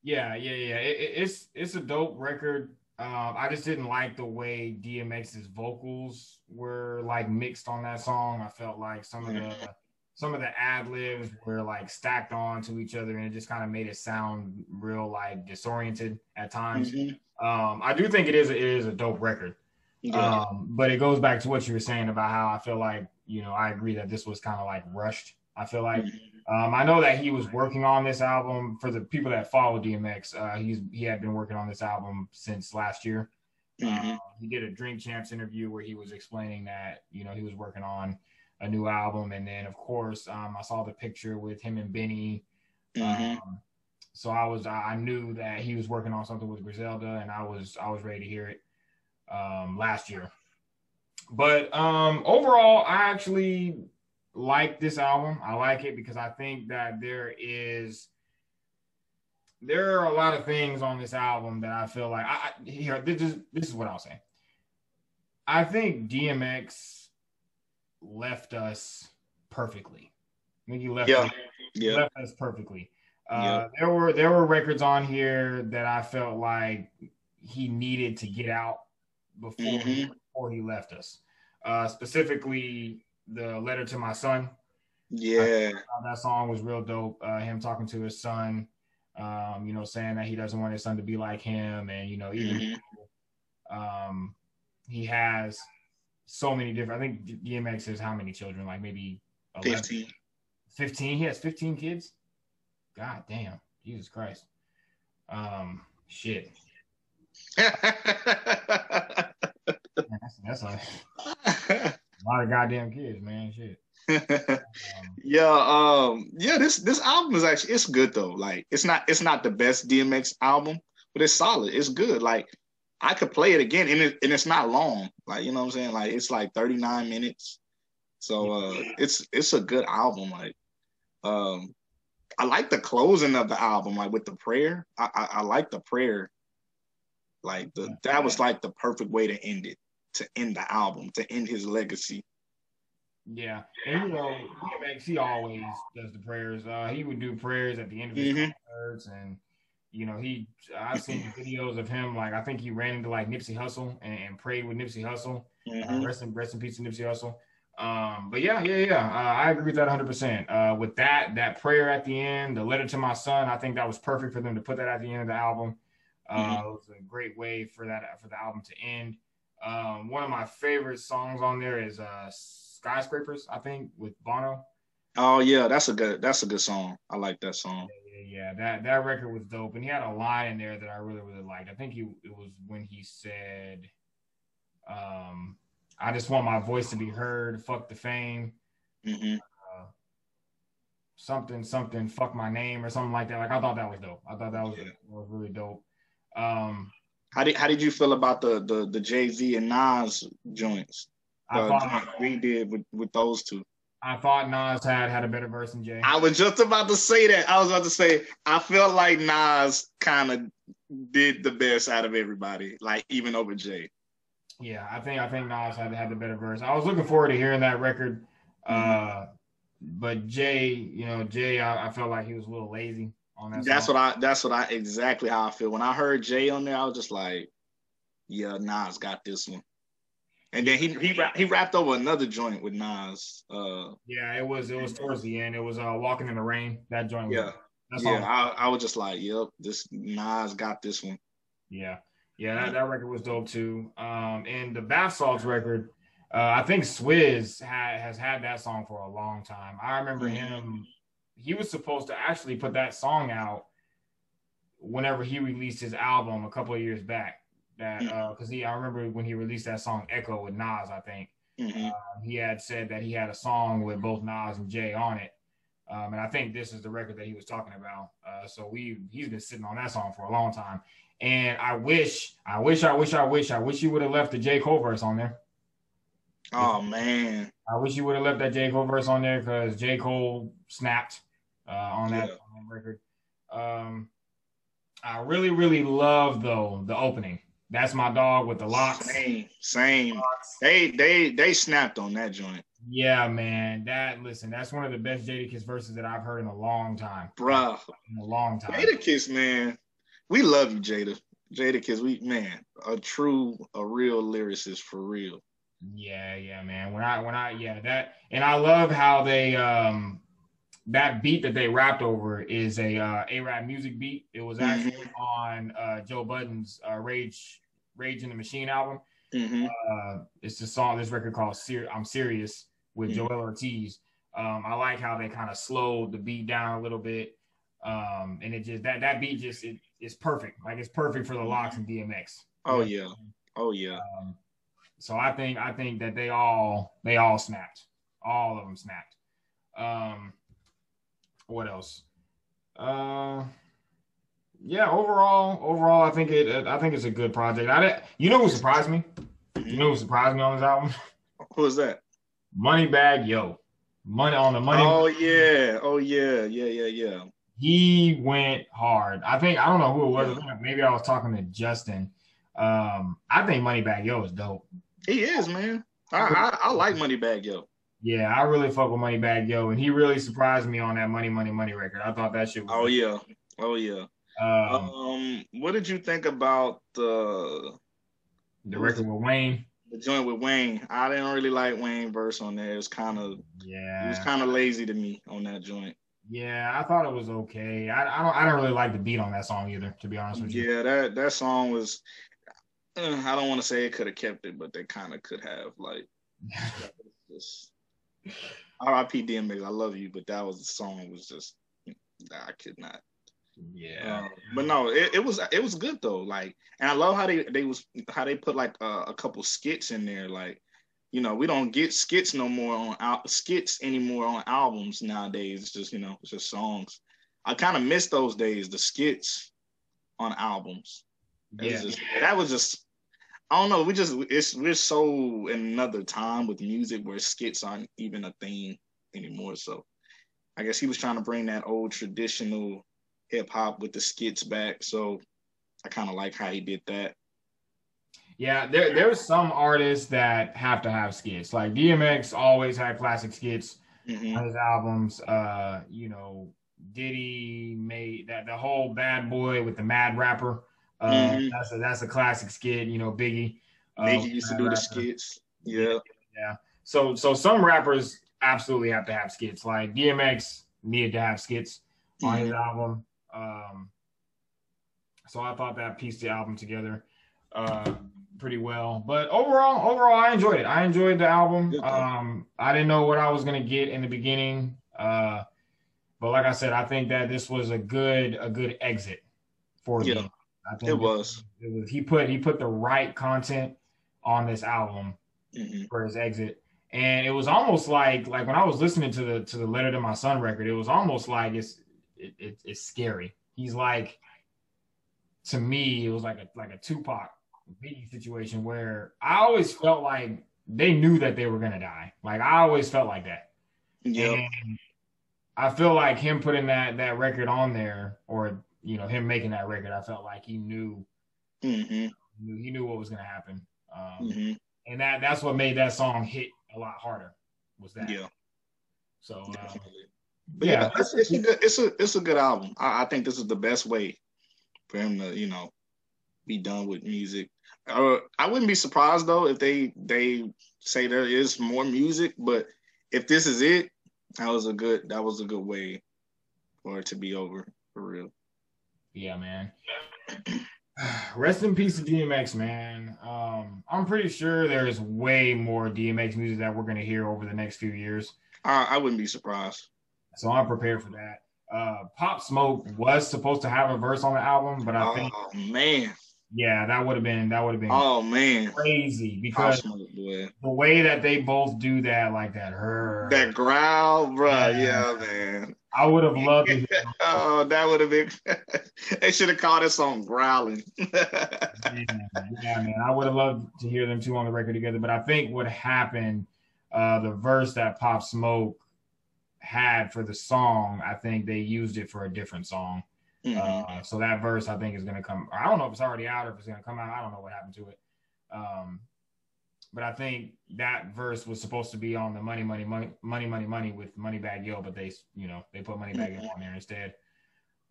Yeah, yeah, yeah. It, it, it's it's a dope record. Um, I just didn't like the way DMX's vocals were like mixed on that song. I felt like some of the some of the ad libs were like stacked on to each other, and it just kind of made it sound real like disoriented at times. Mm-hmm. Um, I do think it is a, it is a dope record. Yeah. Um, but it goes back to what you were saying about how I feel like, you know, I agree that this was kind of like rushed. I feel like mm-hmm. um, I know that he was working on this album for the people that follow DMX. Uh, he's he had been working on this album since last year. Mm-hmm. Uh, he did a Drink Champs interview where he was explaining that you know he was working on a new album, and then of course um, I saw the picture with him and Benny. Mm-hmm. Um, so I was I knew that he was working on something with Griselda, and I was I was ready to hear it um, last year. But um, overall, I actually like this album. I like it because I think that there is there are a lot of things on this album that I feel like I, I here this is this is what I'll say. I think DMX left us perfectly. I think he left, Yeah. us, Yeah. left us perfectly. Uh, Yeah. There were there were records on here that I felt like he needed to get out before Mhm. before he left us. Uh, specifically, the letter to my son. Yeah. That song was real dope. Uh, him talking to his son, um, you know, saying that he doesn't want his son to be like him, and you know, even Mhm. um, he has so many different. I think DMX has how many children? Like maybe 11, 15. 15. He has 15 kids. God damn, Jesus Christ. Um, shit. That's, that's a, a lot of goddamn kids, man. Shit. Yeah, um, yeah, this this album is actually it's good though. Like it's not it's not the best DMX album, but it's solid. It's good. Like I could play it again and it, and it's not long. Like, you know what I'm saying? Like it's like 39 minutes. So uh it's it's a good album. Like um I like the closing of the album, like with the prayer. I I, I like the prayer. Like the that was like the perfect way to end it, to end the album, to end his legacy. Yeah, and you know, he always does the prayers. Uh, he would do prayers at the end of his Mhm. concerts, and you know, he I've seen videos of him. Like I think he ran into like Nipsey Hussle and, and prayed with Nipsey Hussle. Uh, Mhm. rest in rest in peace to Nipsey Hussle. Um, but yeah, yeah, yeah, uh, I agree with that 100. percent uh, With that, that prayer at the end, the letter to my son, I think that was perfect for them to put that at the end of the album. Uh, Mhm. It was a great way for that for the album to end. Um, one of my favorite songs on there is uh, "Skyscrapers," I think, with Bono. Oh yeah, that's a good that's a good song. I like that song. Yeah, yeah, that that record was dope, and he had a line in there that I really really liked. I think he it was when he said, um, "I just want my voice to be heard. Fuck the fame." hmm something something fuck my name or something like that. Like I thought that was dope. I thought that was Yeah. was really dope. Um, How did how did you feel about the the the Jay Z and Nas joints? I Uh, thought we did with with those two. I thought Nas had had a better verse than Jay. I was just about to say that. I was about to say I felt like Nas kind of did the best out of everybody, like even over Jay. Yeah, I think I think Nas had had the better verse. I was looking forward to hearing that record. Uh, but Jay, you know, Jay, I, I felt like he was a little lazy on that. That's song. what I. That's what I exactly how I feel when I heard Jay on there. I was just like, yeah, Nas got this one. And then he he he rapped over another joint with Nas. Uh, Yeah, it was it was towards the end. It was uh walking in the rain. That joint. Was, yeah, that's yeah. all. I, I was just like, yep, this Nas got this one. Yeah, yeah, that, that record was dope too. Um, and the Bath Salts record, uh, I think Swizz had, has had that song for a long time. I remember Mhm. him; he was supposed to actually put that song out whenever he released his album a couple of years back. That because he, I remember when he released that song "Echo" with Nas. I think hmm um, he had said that he had a song with both Nas and Jay on it. Um, and I think this is the record that he was talking about. Uh, so we he's been sitting on that song for a long time. And I wish, I wish, I wish, I wish, I wish you would have left the J. Cole verse on there. Oh man, I wish you would have left that J. Cole verse on there because J. Cole snapped uh, on, that, Yeah. on record. Um, I really, really love though the opening. That's my dog with the LOX. same, same. They they they snapped on that joint, Yeah, man. That listen, that's one of the best Jadakiss verses that I've heard in a long time. bruh. In a long time. Jadakiss, man. We love you, Jada. Jadakiss, we man, a true, a real lyricist for real. Yeah, yeah, man. When I when I yeah, that and I love how they um that beat that they rapped over is a uh AraabMuzik beat. It was actually on uh Joe Budden's uh Rage Rage in the Machine album. hmm Uh it's the song this record called Ser- I'm Serious with Mhm. Joell Ortiz. Um I like how they kind of slowed the beat down a little bit. Um and it just that that beat just it, it's perfect. Like it's perfect for the LOX and DMX. Oh yeah, oh yeah. Um, so I think I think that they all they all snapped, all of them snapped. Um, what else? Uh, yeah. Overall, overall, I think it. I think it's a good project. I did, you know who surprised me? You know who surprised me on this album? Who is that? Moneybagg Yo. money on the money. Oh yeah, oh yeah, yeah, yeah, yeah. He went hard. I think I don't know who it was. Maybe I was talking to Justin. Um, I think Moneybagg Yo is dope. He is, man. I I, I like Moneybagg Yo. Yeah, I really fuck with Moneybagg Yo, and he really surprised me on that Money Money Money record. I thought that shit. was Oh yeah, oh yeah. Um, Um, what did you think about the the record with Wayne. the joint with Wayne? I didn't really like Wayne verse on there. It was kind of yeah. it was kind of lazy to me on that joint. yeah, I thought it was okay. I, I don't I don't really like the beat on that song either, to be honest with you. Yeah, that that song was. Uh, I don't want to say it could have kept it, but they kind of could have. Like, just R.I.P. DMX, I love you, but that was the song was just I could not. yeah. Um, but no, it, it was it was good though. Like, and I love how they they was how they put like uh, a couple skits in there. Like, you know, we don't get skits no more on out skits anymore on albums nowadays. It's just you know, it's just songs. I kind of miss those days, the skits on albums. It was just- that was just. I don't know. We just it's we're so in another time with music where skits aren't even a thing anymore. So, I guess he was trying to bring that old traditional hip hop with the skits back. So, I kind of like how he did that. Yeah, there there's some artists that have to have skits. Like DMX always had classic skits Mhm. on his albums. Uh, you know, Diddy made that the whole Bad Boy with the Mad Rapper. Uh, Mhm. that's a that's a classic skit. You know, Biggie. uh, Biggie used to do the skits. Yeah. Yeah. So so some rappers absolutely have to have skits. Like DMX needed to have skits on his Mhm. album. Um, so I thought that pieced the album together uh, pretty well. But overall, overall, I enjoyed it. I enjoyed the album. Um, I didn't know what I was gonna get in the beginning, uh, but like I said, I think that this was a good a good exit for Yeah, me. I think It was. It was he put he put the right content on this album Mhm. for his exit. And it was almost like like when I was listening to the to the letter to my son record, it was almost like it's it, it, it's scary. He's like to me, it was like a like a Tupac Biggie situation where I always felt like they knew that they were gonna die. Like I always felt like that. Yep. And I feel like him putting that that record on there, or you know, him making that record, I felt like he knew Mhm. knew he knew what was gonna happen. Um, Mhm. and that that's what made that song hit a lot harder was that Yeah. so um, But yeah, yeah it's, it's a good it's a it's a good album. I, I think this is the best way for him to you know be done with music. Uh, I wouldn't be surprised though if they they say there is more music, but if this is it, that was a good that was a good way for it to be over for real. Yeah man rest in peace to dmx man um i'm pretty sure there's way more dmx music that we're going to hear over the next few years I, I wouldn't be surprised. so i'm prepared for that uh pop smoke was supposed to have a verse on the album but i Oh think man, yeah that would have been that would have been oh man, crazy because Smoke, the way that they both do that like that her that growl, bruh. Yeah. Yeah, man. I would have loved to hear Oh, that would have been. they should have called this song "Growling." yeah, yeah, man. I would have loved to hear them two on the record together, but I think what happened, uh, the verse that Pop Smoke had for the song, I think they used it for a different song. Mhm. Uh, so that verse, I think, is going to come. I don't know if it's already out or if it's going to come out. I don't know what happened to it. Um, but I think that verse was supposed to be on the money, money, money, money, money, money with Moneybagg Yo, but they, you know, they put Moneybagg Yo on there instead.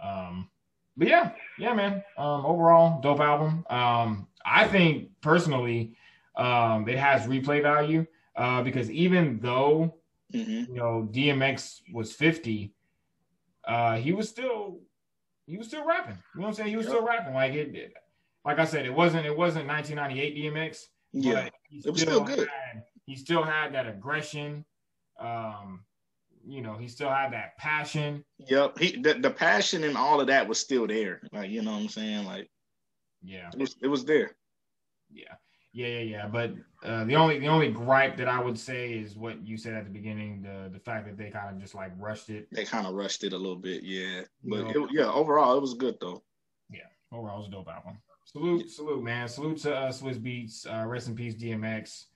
Um, but yeah, yeah, man. Um, overall, dope album. Um, I think personally, um, it has replay value uh, because even though Mhm. you know DMX was 50, uh, he was still he was still rapping. You know what I'm saying? He was still rapping. Like it, it- like I said, it wasn't it wasn't 1998 DMX. Yeah, he it was still good. Had, he still had that aggression. Um, you know, he still had that passion. yep. He the, the passion and all of that was still there. Like you know what I'm saying? Like Yeah. it was it was there. Yeah, yeah, yeah, yeah. But uh, the only the only gripe that I would say is what you said at the beginning the the fact that they kind of just like rushed it. They kind of rushed it a little bit. Yeah, but Yeah. it, yeah, overall it was good though. Yeah, overall, it was a dope album. Salute, salute, man. Salute to uh, Swizz Beatz. Uh, rest in peace, DMX.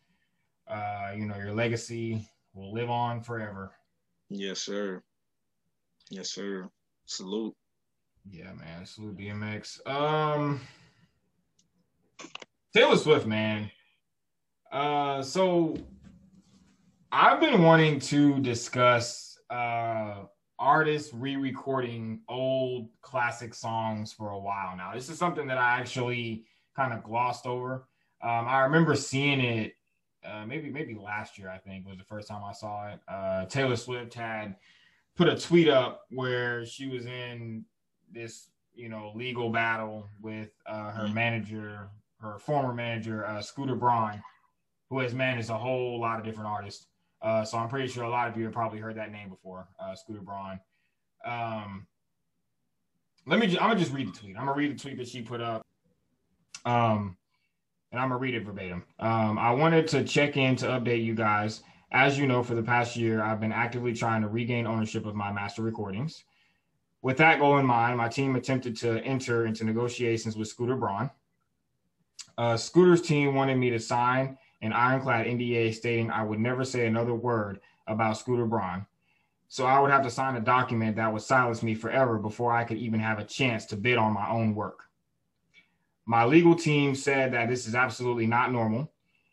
Uh, you know your legacy will live on forever. Yes, sir. Yes, sir. Salute. Yeah, man. Salute DMX. Um Taylor Swift, man. Uh so I've been wanting to discuss uh artists re-recording old classic songs for a while now. This is something that I actually kind of glossed over. Um, I remember seeing it uh, maybe maybe last year. I think was the first time I saw it. Uh, Taylor Swift had put a tweet up where she was in this you know legal battle with uh, her manager, her former manager uh, Scooter Braun, who has managed a whole lot of different artists. Uh, so I'm pretty sure a lot of you have probably heard that name before, uh, Scooter Braun. Um, let me. Just, I'm gonna just read the tweet. I'm gonna read the tweet that she put up. Um, and I'm gonna read it verbatim. Um, I wanted to check in to update you guys. As you know, for the past year, I've been actively trying to regain ownership of my master recordings. With that goal in mind, my team attempted to enter into negotiations with Scooter Braun. Uh, Scooter's team wanted me to sign an ironclad NDA stating I would never say another word about Scooter Braun. So I would have to sign a document that would silence me forever before I could even have a chance to bid on my own work. My legal team said that this is absolutely not normal,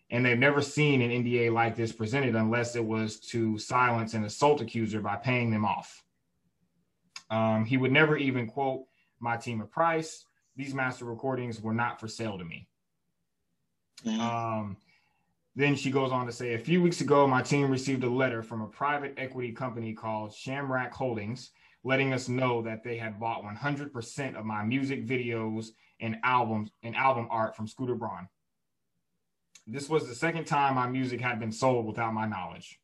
and they've never seen an NDA like this presented unless it was to silence an assault accuser by paying them off. Um, he would never even quote my team a price. These master recordings were not for sale to me. Mm-hmm. Um, then she goes on to say, a few weeks ago, my team received a letter from a private equity company called Shamrock Holdings, letting us know that they had bought 100% of my music videos and albums and album art from Scooter Braun. This was the second time my music had been sold without my knowledge.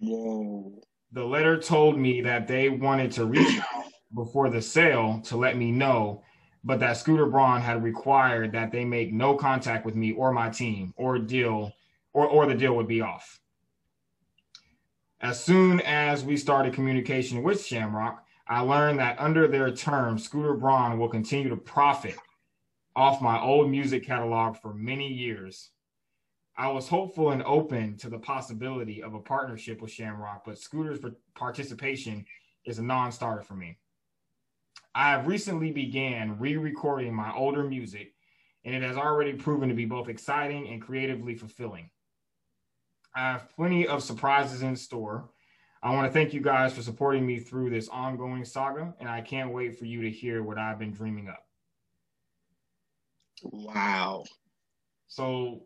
Whoa. The letter told me that they wanted to reach out before the sale to let me know but that Scooter Braun had required that they make no contact with me or my team or deal or, or the deal would be off. As soon as we started communication with Shamrock, I learned that under their terms, Scooter Braun will continue to profit off my old music catalog for many years. I was hopeful and open to the possibility of a partnership with Shamrock, but Scooter's participation is a non starter for me. I have recently began re-recording my older music, and it has already proven to be both exciting and creatively fulfilling. I have plenty of surprises in store. I want to thank you guys for supporting me through this ongoing saga, and I can't wait for you to hear what I've been dreaming up. Wow. So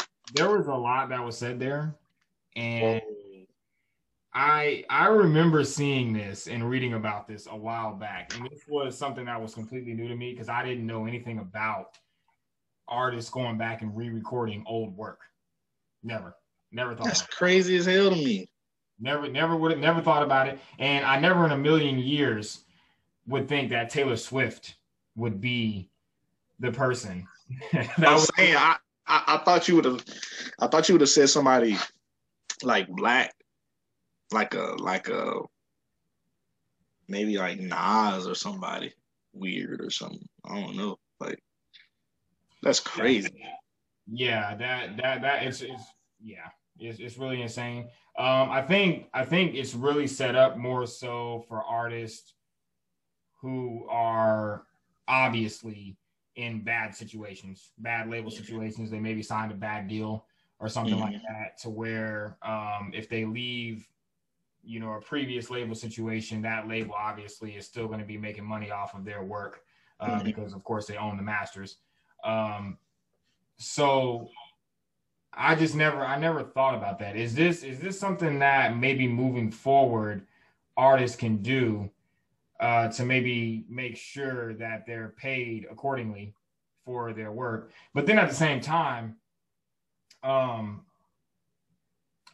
uh, there was a lot that was said there, and I I remember seeing this and reading about this a while back, and this was something that was completely new to me because I didn't know anything about artists going back and re-recording old work. Never, never thought. That's crazy as hell to me. Never, never would have never thought about it, and I never in a million years would think that Taylor Swift would be the person. I was saying, I, I, I thought you would have, I thought you would have said somebody like black like a like a maybe like Nas or somebody weird or something. I don't know. Like that's crazy. Yeah, that that that it's it's yeah, it's it's really insane. Um, I think I think it's really set up more so for artists who are obviously in bad situations, bad label situations. They maybe signed a bad deal or something mm-hmm. like that, to where um, if they leave you know a previous label situation, that label obviously is still going to be making money off of their work uh, mm-hmm. because of course they own the masters. Um, so I just never I never thought about that. Is this is this something that maybe moving forward artists can do uh, to maybe make sure that they're paid accordingly for their work? But then at the same time, um,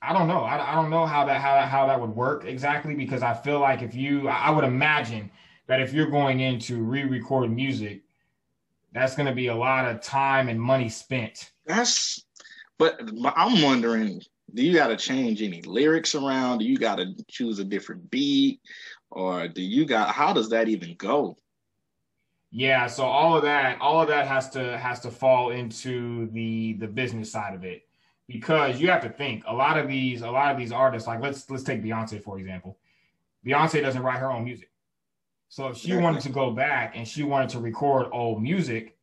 I don't know. I, I don't know how that how that how that would work exactly because I feel like if you, I would imagine that if you're going in to re-record music, that's going to be a lot of time and money spent. That's, but, but I'm wondering, do you got to change any lyrics around? Do you got to choose a different beat, or do you got? How does that even go? Yeah, so all of that, all of that has to has to fall into the the business side of it because you have to think a lot of these a lot of these artists like let's let's take Beyonce for example. Beyonce doesn't write her own music. So if she wanted to go back and she wanted to record old music,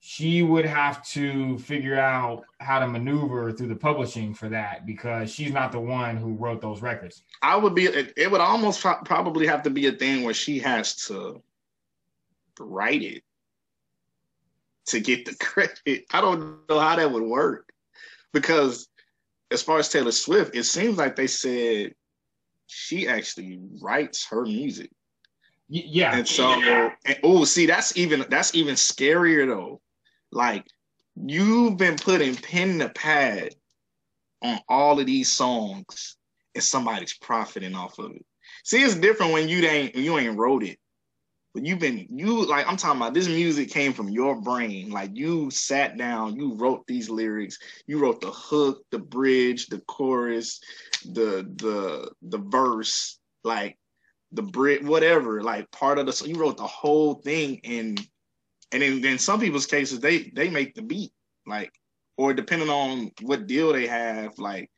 she would have to figure out how to maneuver through the publishing for that because she's not the one who wrote those records. I would be. It would almost probably have to be a thing where she has to write it to get the credit. I don't know how that would work because, as far as Taylor Swift, it seems like they said she actually writes her music. Yeah. And so, and, oh, see, that's even that's even scarier though like you've been putting pen to pad on all of these songs and somebody's profiting off of it. See, it's different when you ain't you ain't wrote it. But you've been you like I'm talking about this music came from your brain. Like you sat down, you wrote these lyrics, you wrote the hook, the bridge, the chorus, the the the verse, like the bridge, whatever, like part of the so you wrote the whole thing and and in, in some people's cases, they they make the beat, like, or depending on what deal they have, like,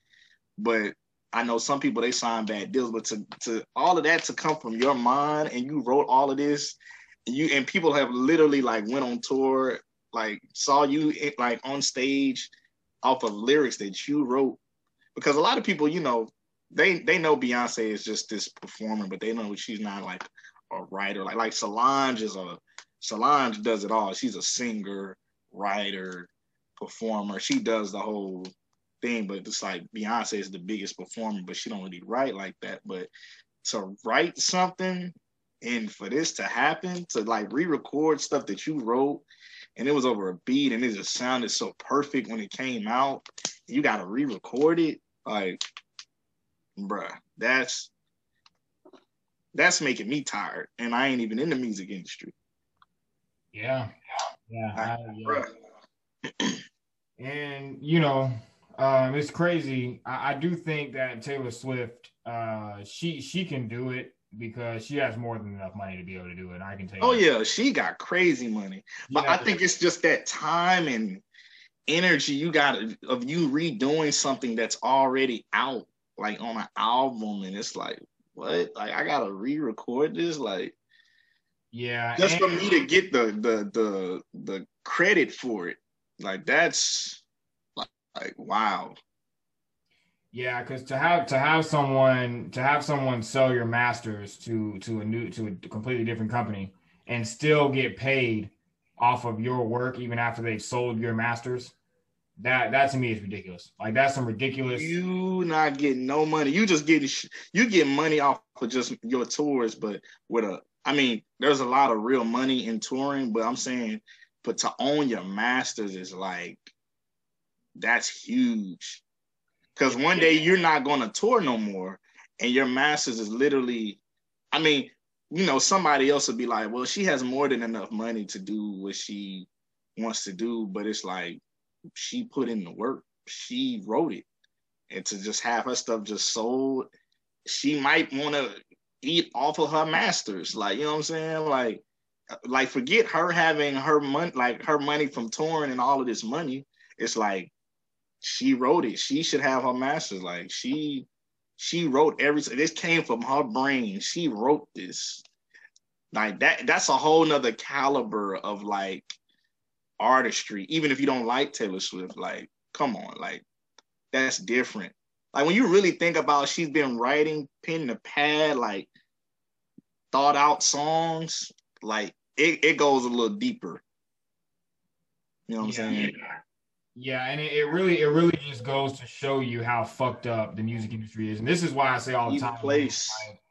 but I know some people they sign bad deals, but to to all of that to come from your mind and you wrote all of this, and you and people have literally like went on tour, like saw you eh, like on stage off of lyrics that you wrote, because a lot of people, you know, they they know Beyonce is just this performer, but they know she's not like a writer. Like like Solange is a Solange does it all. She's a singer, writer, performer. She does the whole thing, but it's like Beyonce is the biggest performer, but she don't really write like that. But to write something and for this to happen, to like re-record stuff that you wrote and it was over a beat and it just sounded so perfect when it came out, you gotta re-record it. Like, bruh, that's that's making me tired. And I ain't even in the music industry. Yeah, yeah, I, yeah. and you know, um, it's crazy. I, I, do think that Taylor Swift, uh, she she can do it because she has more than enough money to be able to do it. I can tell you. Oh yeah, she got crazy money, but yeah. I think it's just that time and energy you got of you redoing something that's already out, like on an album, and it's like what? Like I gotta re-record this, like yeah. Just and- for me to get the the the the credit for it. Like that's like, wow. Yeah, because to have to have someone to have someone sell your masters to to a new to a completely different company and still get paid off of your work even after they've sold your masters, that that to me is ridiculous. Like that's some ridiculous. You not getting no money. You just getting you get money off of just your tours, but with a I mean, there's a lot of real money in touring, but I'm saying, but to own your masters is like, that's huge. Because one day you're not going to tour no more, and your masters is literally, I mean, you know, somebody else would be like, well, she has more than enough money to do what she wants to do, but it's like she put in the work, she wrote it, and to just have her stuff just sold, she might want to eat off of her masters. Like, you know what I'm saying? Like, like forget her having her money, like her money from touring and all of this money. It's like she wrote it. She should have her masters. Like she, she wrote everything. This came from her brain. She wrote this. Like that. That's a whole nother caliber of like artistry. Even if you don't like Taylor Swift, like come on, like that's different. Like when you really think about, she's been writing pen to pad, like thought out songs. Like it, it goes a little deeper. You know what yeah. I'm saying? Yeah, and it, it, really, it really just goes to show you how fucked up the music industry is, and this is why I say all the time. Place. Like,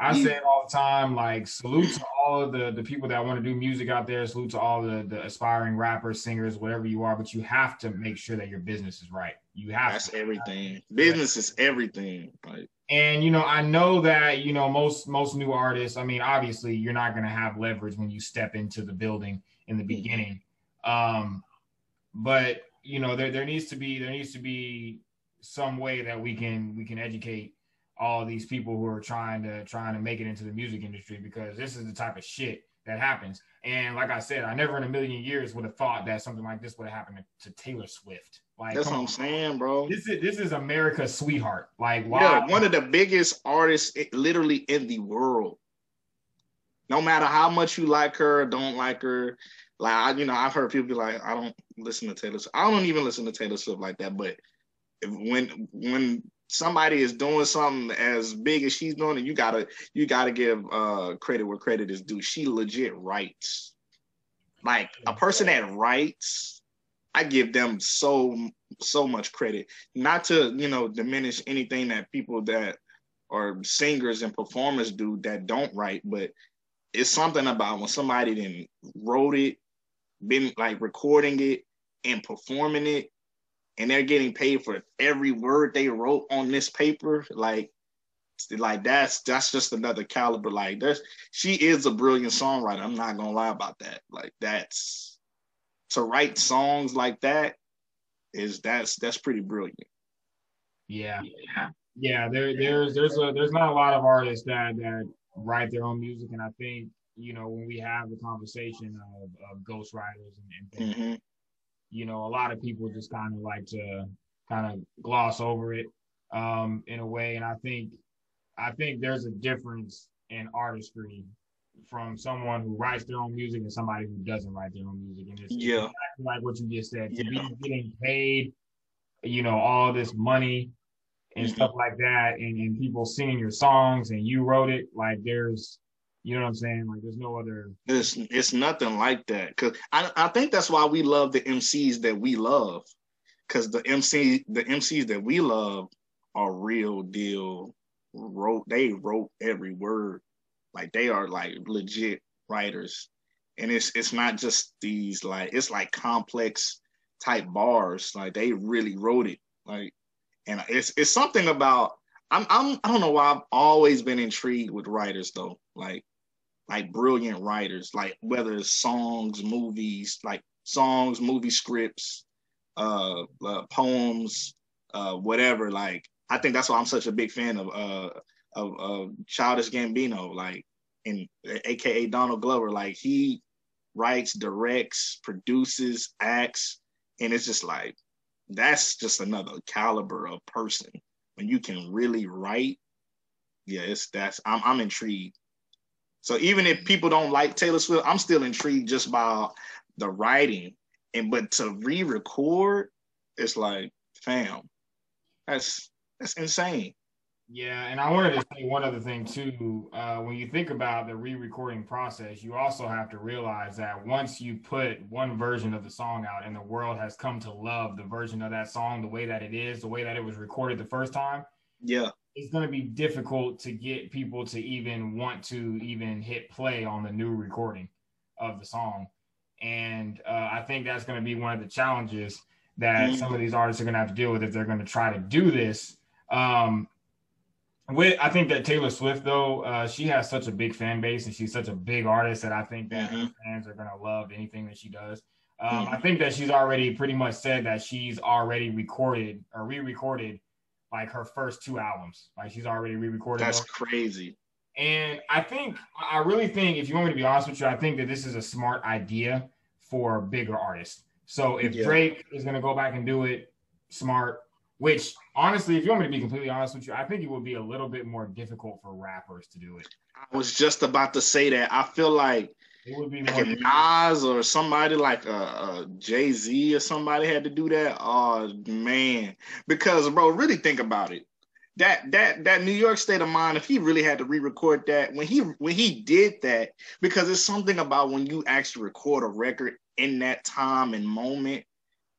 I say it all the time. Like, salute to all of the the people that want to do music out there. Salute to all the the aspiring rappers, singers, whatever you are. But you have to make sure that your business is right. You have. That's to. everything. Business is everything. Like. And you know, I know that you know most most new artists. I mean, obviously, you're not going to have leverage when you step into the building in the mm-hmm. beginning. Um, but you know, there there needs to be there needs to be some way that we can we can educate all these people who are trying to trying to make it into the music industry because this is the type of shit that happens. And like I said, I never in a million years would have thought that something like this would have happened to, to Taylor Swift. Like that's what I'm saying, bro. This is this is America's sweetheart. Like why? Yeah, one of the biggest artists eh, literally in the world. No matter how much you like her, don't like her, like I, you know, I've heard people be like, I don't listen to Taylor. Swift. I don't even listen to Taylor Swift like that. But when when somebody is doing something as big as she's doing, and you gotta you gotta give uh credit where credit is due. She legit writes. Like a person that writes, I give them so so much credit. Not to you know diminish anything that people that are singers and performers do that don't write, but it's something about when somebody then wrote it, been like recording it and performing it and they're getting paid for every word they wrote on this paper, like like that's that's just another caliber. Like there's she is a brilliant songwriter. I'm not gonna lie about that. Like that's to write songs like that is that's that's pretty brilliant. Yeah. Yeah. Yeah, there there's there's a there's not a lot of artists that that write their own music. And I think, you know, when we have the conversation of, of ghostwriters and, and mm-hmm you know, a lot of people just kind of like to kind of gloss over it um, in a way. And I think, I think there's a difference in artistry from someone who writes their own music and somebody who doesn't write their own music. And it's, yeah. Exactly like what you just said, to yeah. be getting paid, you know, all this money and mm-hmm. stuff like that, and, and people singing your songs and you wrote it, like there's you know what I'm saying? Like there's no other. It's it's nothing like that. Cause I I think that's why we love the MCs that we love. Cause the MC the MCs that we love are real deal. Wrote they wrote every word. Like they are like legit writers. And it's it's not just these like it's like complex type bars. Like they really wrote it. Like and it's it's something about I'm I'm I don't know why I've always been intrigued with writers though. Like like brilliant writers, like whether it's songs, movies, like songs, movie scripts, uh, uh poems, uh, whatever. Like I think that's why I'm such a big fan of uh of, of Childish Gambino, like in AKA Donald Glover. Like he writes, directs, produces, acts, and it's just like that's just another caliber of person when you can really write. Yeah, it's that's I'm I'm intrigued. So even if people don't like Taylor Swift, I'm still intrigued just by the writing. And but to re-record, it's like, fam, that's that's insane. Yeah, and I wanted to say one other thing too. Uh, when you think about the re-recording process, you also have to realize that once you put one version of the song out, and the world has come to love the version of that song the way that it is, the way that it was recorded the first time. Yeah, it's going to be difficult to get people to even want to even hit play on the new recording of the song. And uh, I think that's going to be one of the challenges that mm-hmm. some of these artists are going to have to deal with if they're going to try to do this. Um, with I think that Taylor Swift though, uh, she has such a big fan base and she's such a big artist that I think that mm-hmm. fans are going to love anything that she does. Um, mm-hmm. I think that she's already pretty much said that she's already recorded or re-recorded like her first two albums. Like she's already re-recorded. That's those. crazy. And I think I really think if you want me to be honest with you, I think that this is a smart idea for bigger artists. So if yeah. Drake is gonna go back and do it, smart. Which honestly, if you want me to be completely honest with you, I think it would be a little bit more difficult for rappers to do it. I was just about to say that. I feel like it would be like if Nas or somebody like uh, uh, a, a Jay Z or somebody had to do that. Oh man, because bro, really think about it. That that that New York state of mind. If he really had to re-record that, when he when he did that, because it's something about when you actually record a record in that time and moment,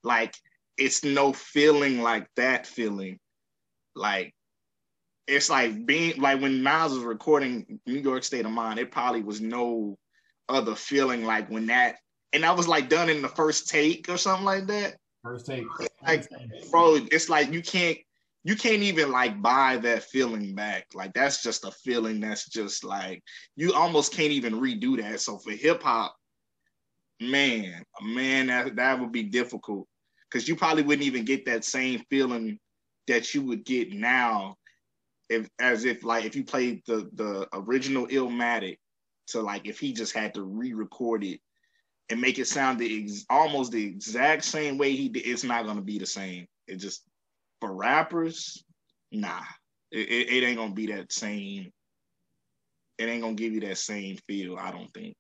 like it's no feeling like that feeling. Like it's like being like when Nas was recording New York State of Mind, it probably was no other feeling like when that and that was like done in the first take or something like that. First take. Like bro, it's like you can't you can't even like buy that feeling back. Like that's just a feeling that's just like you almost can't even redo that. So for hip hop, man, man, that that would be difficult because you probably wouldn't even get that same feeling that you would get now if as if like if you played the the original Illmatic to like if he just had to re-record it and make it sound the ex- almost the exact same way he did, it's not gonna be the same. It just for rappers, nah, it, it, it ain't gonna be that same. It ain't gonna give you that same feel. I don't think.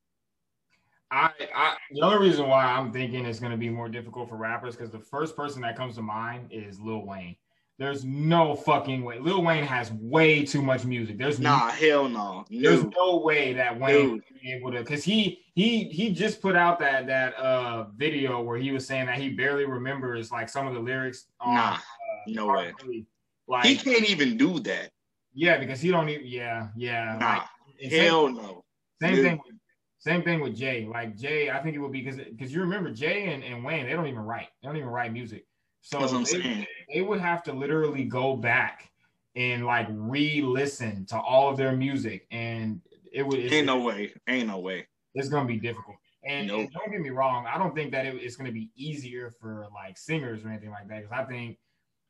I, I the only reason why I'm thinking it's gonna be more difficult for rappers because the first person that comes to mind is Lil Wayne. There's no fucking way. Lil Wayne has way too much music. There's Nah, no, hell no. there's No. way that Wayne would be able to because he he he just put out that that uh video where he was saying that he barely remembers like some of the lyrics on Nah, uh, no way. Believe. Like He can't even do that. yeah, because he don't even yeah, yeah. Nah, like, and same- hell no. Same Dude. thing. With, same thing with Jay. Like Jay, I think it would be because because you remember Jay and, and Wayne, they don't even write. They don't even write music. So That's what I'm they, saying. they would have to literally go back and like re-listen to all of their music, and it would. Ain't no way. Ain't no way. it's gonna be difficult. And, Nope. and don't get me wrong, I don't think that it, it's gonna be easier for like singers or anything like that. Because I think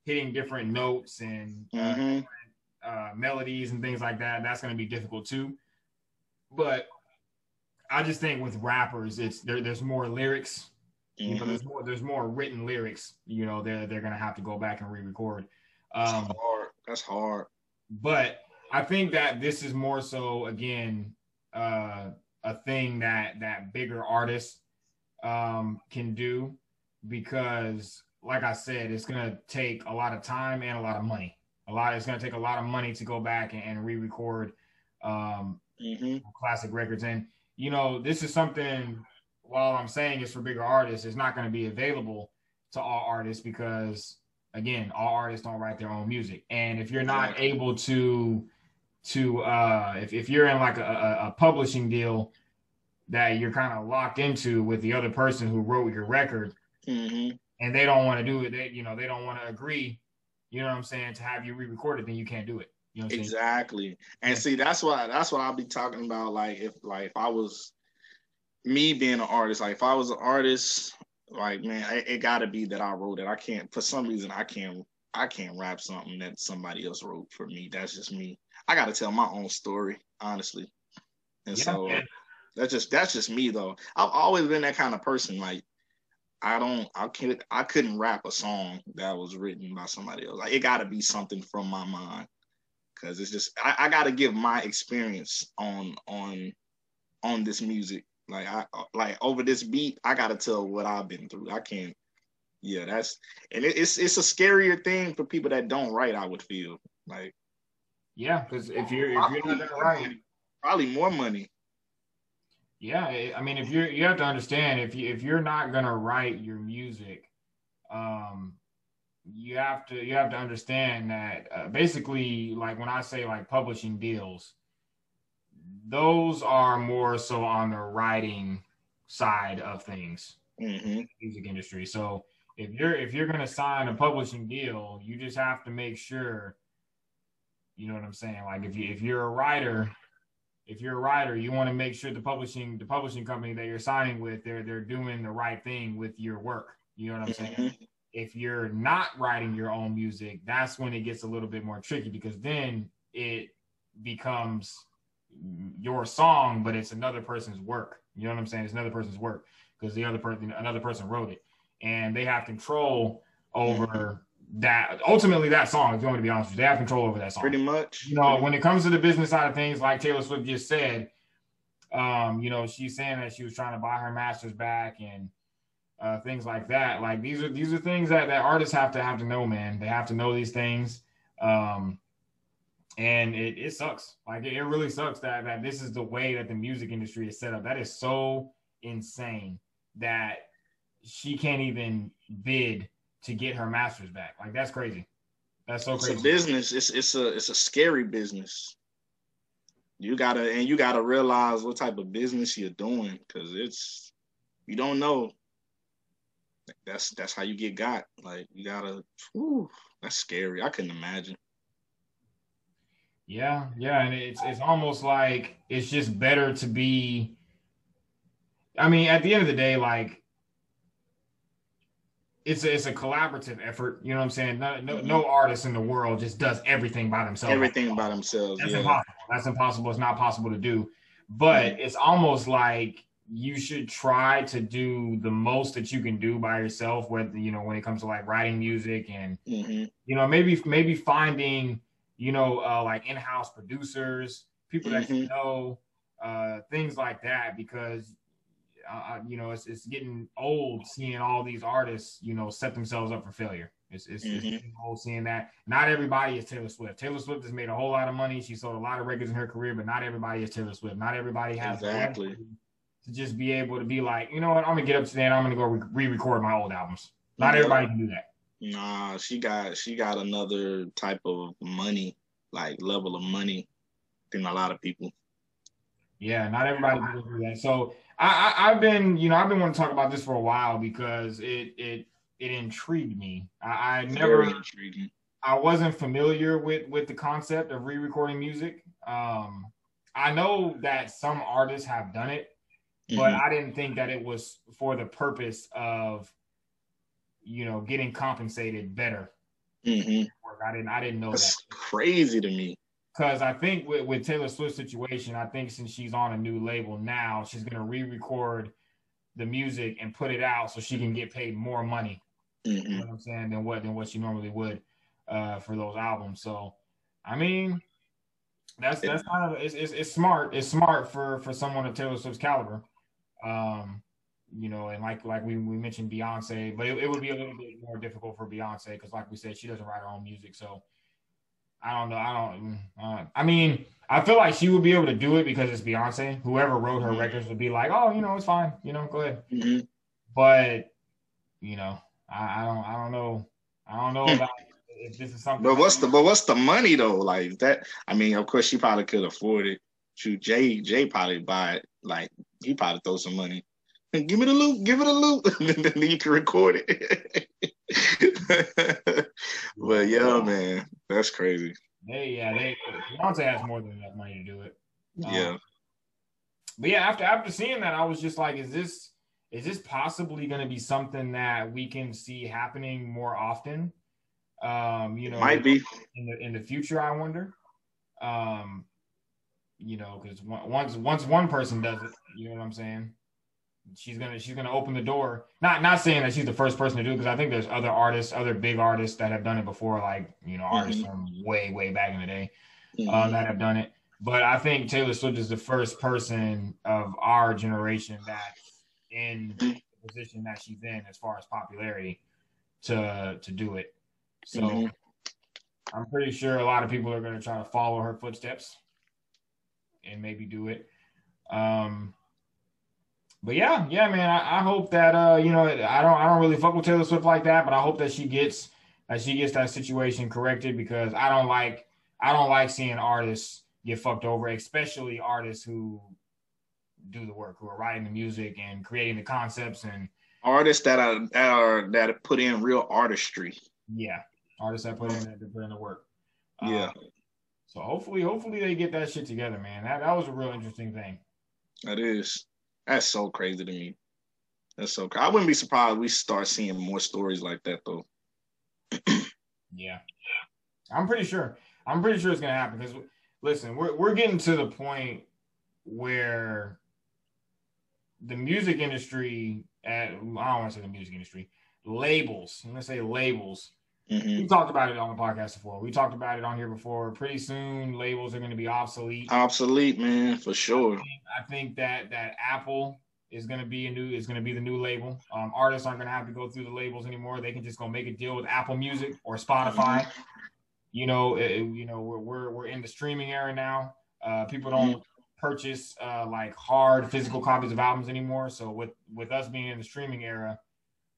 hitting different notes and uh, hmm uh, melodies and things like that, that's going to be difficult too. But I just think with rappers, it's there. There's more lyrics. You know, hmm there's more. There's more written lyrics. You know, they're they're going to have to go back and re-record. That's Um, hard. That's hard. but I think that this is more so again uh, a thing that that bigger artists um, can do because, like I said, it's going to take a lot of time and a lot of money. A lot. It's going to take a lot of money to go back and, and re-record um, hmm classic records. And you know, this is something. While I'm saying it's for bigger artists, it's not going to be available to all artists because, again, all artists don't write their own music. And if you're not able to, to uh, if if you're in like a, a, publishing deal that you're kind of locked into with the other person who wrote your record, hmm and they don't want to do it, they you know they don't want to agree. You know what I'm saying? To have you re-record it, then you can't do it. You know what I'm saying? Exactly. And see, that's why that's what I'll be talking about. Like if like if I was me being an artist, like if I was an artist, like man, it, it gotta be that I wrote it. I can't for some reason I can't I can't rap something that somebody else wrote for me. That's just me. I gotta tell my own story, honestly. And Yeah, so man. that's just that's just me though. I've always been that kind of person. Like I don't I can't I couldn't rap a song that was written by somebody else. Like it gotta be something from my mind. Cause it's just I, I gotta give my experience on on on this music. Like I like over this beat, I gotta tell what I've been through. I can't yeah, that's and it, it's it's a scarier thing for people that don't write, I would feel. Like Yeah, because if you're if you're not gonna write, probably more money. Yeah, I- I mean, if you're you have to understand if you if you're not gonna write your music, um, you have to you have to understand that uh, basically, like when I say like publishing deals, those are more so on the writing side of things, hmm music industry. So if you're if you're gonna sign a publishing deal, you just have to make sure, you know what I'm saying. Like if you if you're a writer if you're a writer, you want to make sure the publishing the publishing company that you're signing with, they're they're doing the right thing with your work. You know what I'm saying? Mhm. If you're not writing your own music, that's when it gets a little bit more tricky because then it becomes your song, but it's another person's work. You know what I'm saying? It's another person's work because the other person another person wrote it. And they have control over that ultimately that song, if you want to be honest with you, they have control over that song Pretty much. you know, when it comes to the business side of things, like Taylor Swift just said, um, you know, she's saying that she was trying to buy her masters back and uh, things like that. Like these are these are things that, that artists have to have to know, man. They have to know these things. Um, and it, it sucks. Like it, really sucks that that this is the way that the music industry is set up. That is so insane that she can't even bid to get her masters back. Like that's crazy. That's so crazy. it's a business. It's it's a it's a scary business. You gotta and you gotta realize what type of business you're doing because it's you don't know. That's that's how you get got. Like you gotta. Whew, that's scary. I couldn't imagine. Yeah, yeah, and it's it's almost like it's just better to be. I mean, at the end of the day, like it's a, it's a collaborative effort. You know what I'm saying? No, no, no artist in the world just does everything by themselves. Everything by themselves. That's yeah. impossible. That's impossible. It's not possible to do. but mm-hmm. it's almost like you should try to do the most that you can do by yourself whether you know when it comes to like writing music and mm-hmm. you know maybe maybe finding you know uh, like in-house producers people that you mm-hmm. know uh, things like that because uh, you know it's, it's getting old seeing all these artists you know set themselves up for failure it's, it's, mm-hmm. it's old seeing that not everybody is taylor swift taylor swift has made a whole lot of money she sold a lot of records in her career but not everybody is taylor swift not everybody has exactly to just be able to be like, you know what, I'm gonna get up today and I'm gonna go re-record my old albums. Not yeah. everybody can do that. Nah, she got she got another type of money, like level of money than a lot of people. Yeah, not everybody do that. So I, I have been, you know, I've been wanting to talk about this for a while because it it it intrigued me. I, I never intriguing. I wasn't familiar with with the concept of re-recording music. Um, I know that some artists have done it, mm-hmm. but I didn't think that it was for the purpose of, you know, getting compensated better. Mm-hmm. I didn't. I didn't know That's that. crazy to me. Because I think with, with Taylor Swift's situation, I think since she's on a new label now, she's gonna re-record the music and put it out so she can get paid more money. Mm-hmm. You know what I'm saying than what than what she normally would uh, for those albums. So, I mean, that's that's kind of it's, it's, it's smart. It's smart for for someone of Taylor Swift's caliber. Um, you know, and like like we, we mentioned Beyonce, but it, it would be a little bit more difficult for Beyonce because, like we said, she doesn't write her own music. So I don't know. I don't. Uh, I mean, I feel like she would be able to do it because it's Beyonce. Whoever wrote her mm-hmm. records would be like, oh, you know, it's fine. You know, go ahead. Mm-hmm. But you know, I, I, don't. I don't know. I don't know about if this is something. But what's the but what's the money though? Like that. I mean, of course, she probably could afford it. Shoot, Jay Jay probably buy it like he probably throw some money. Give me the loop, give it a loop, and then you can record it. but yeah, man, that's crazy. They yeah, they Beyonce has more than enough money to do it. Um, yeah. But yeah, after after seeing that, I was just like, is this is this possibly going to be something that we can see happening more often? Um, you know, might be in the in the future. I wonder. Um, you know, because once once one person does it, you know what I'm saying. She's gonna she's gonna open the door. Not not saying that she's the first person to do it, because I think there's other artists, other big artists that have done it before, like you know artists mm-hmm. from way way back in the day mm-hmm. uh, that have done it. But I think Taylor Swift is the first person of our generation that's in the position that she's in as far as popularity to to do it. So mm-hmm. I'm pretty sure a lot of people are going to try to follow her footsteps and maybe do it. Um, but yeah, yeah, man. I, I, hope that uh, you know, I don't, I don't really fuck with Taylor Swift like that, but I hope that she gets that she gets that situation corrected because I don't like, I don't like seeing artists get fucked over, especially artists who do the work, who are writing the music and creating the concepts and artists that are that are that put in real artistry. Yeah, artists that put in that put in the work. Yeah. Um, so hopefully, hopefully they get that shit together, man. That that was a real interesting thing. That is. That's so crazy to me. That's so. I wouldn't be surprised we start seeing more stories like that though. yeah, I'm pretty sure. I'm pretty sure it's gonna happen because listen, we're we're getting to the point where the music industry, at, I don't want to say the music industry, labels. I'm gonna say labels Mm-hmm. We talked about it on the podcast before. We talked about it on here before. Pretty soon, labels are going to be obsolete. Obsolete, man, for sure. I think, I think that that Apple is going to be a new is going to be the new label. Um, artists aren't going to have to go through the labels anymore. They can just go make a deal with Apple Music or Spotify. Mm-hmm. You know, it, you know, we're, we're we're in the streaming era now. Uh, people don't mm-hmm. purchase uh, like hard physical copies of albums anymore. So with with us being in the streaming era,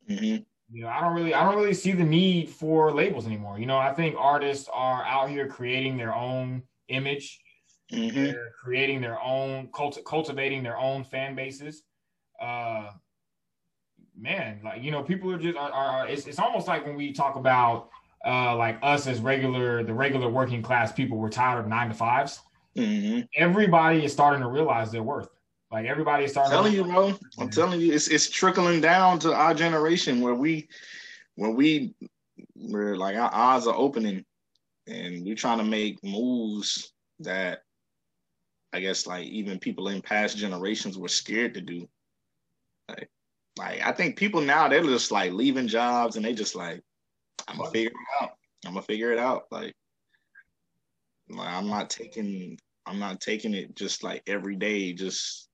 mm-hmm you know, I don't really, I don't really see the need for labels anymore. You know, I think artists are out here creating their own image, mm-hmm. they're creating their own, cult- cultivating their own fan bases. Uh, man, like you know, people are just are, are it's, it's almost like when we talk about uh, like us as regular, the regular working class people, we're tired of nine to 5s mm-hmm. Everybody is starting to realize their worth. Like everybody's starting. I'm telling you, bro. I'm telling you, it's it's trickling down to our generation where we, where we, we're like our eyes are opening, and we're trying to make moves that I guess like even people in past generations were scared to do. Like, like I think people now they're just like leaving jobs and they just like, I'm gonna figure it out. I'm gonna figure it out. Like, like I'm not taking I'm not taking it just like every day, just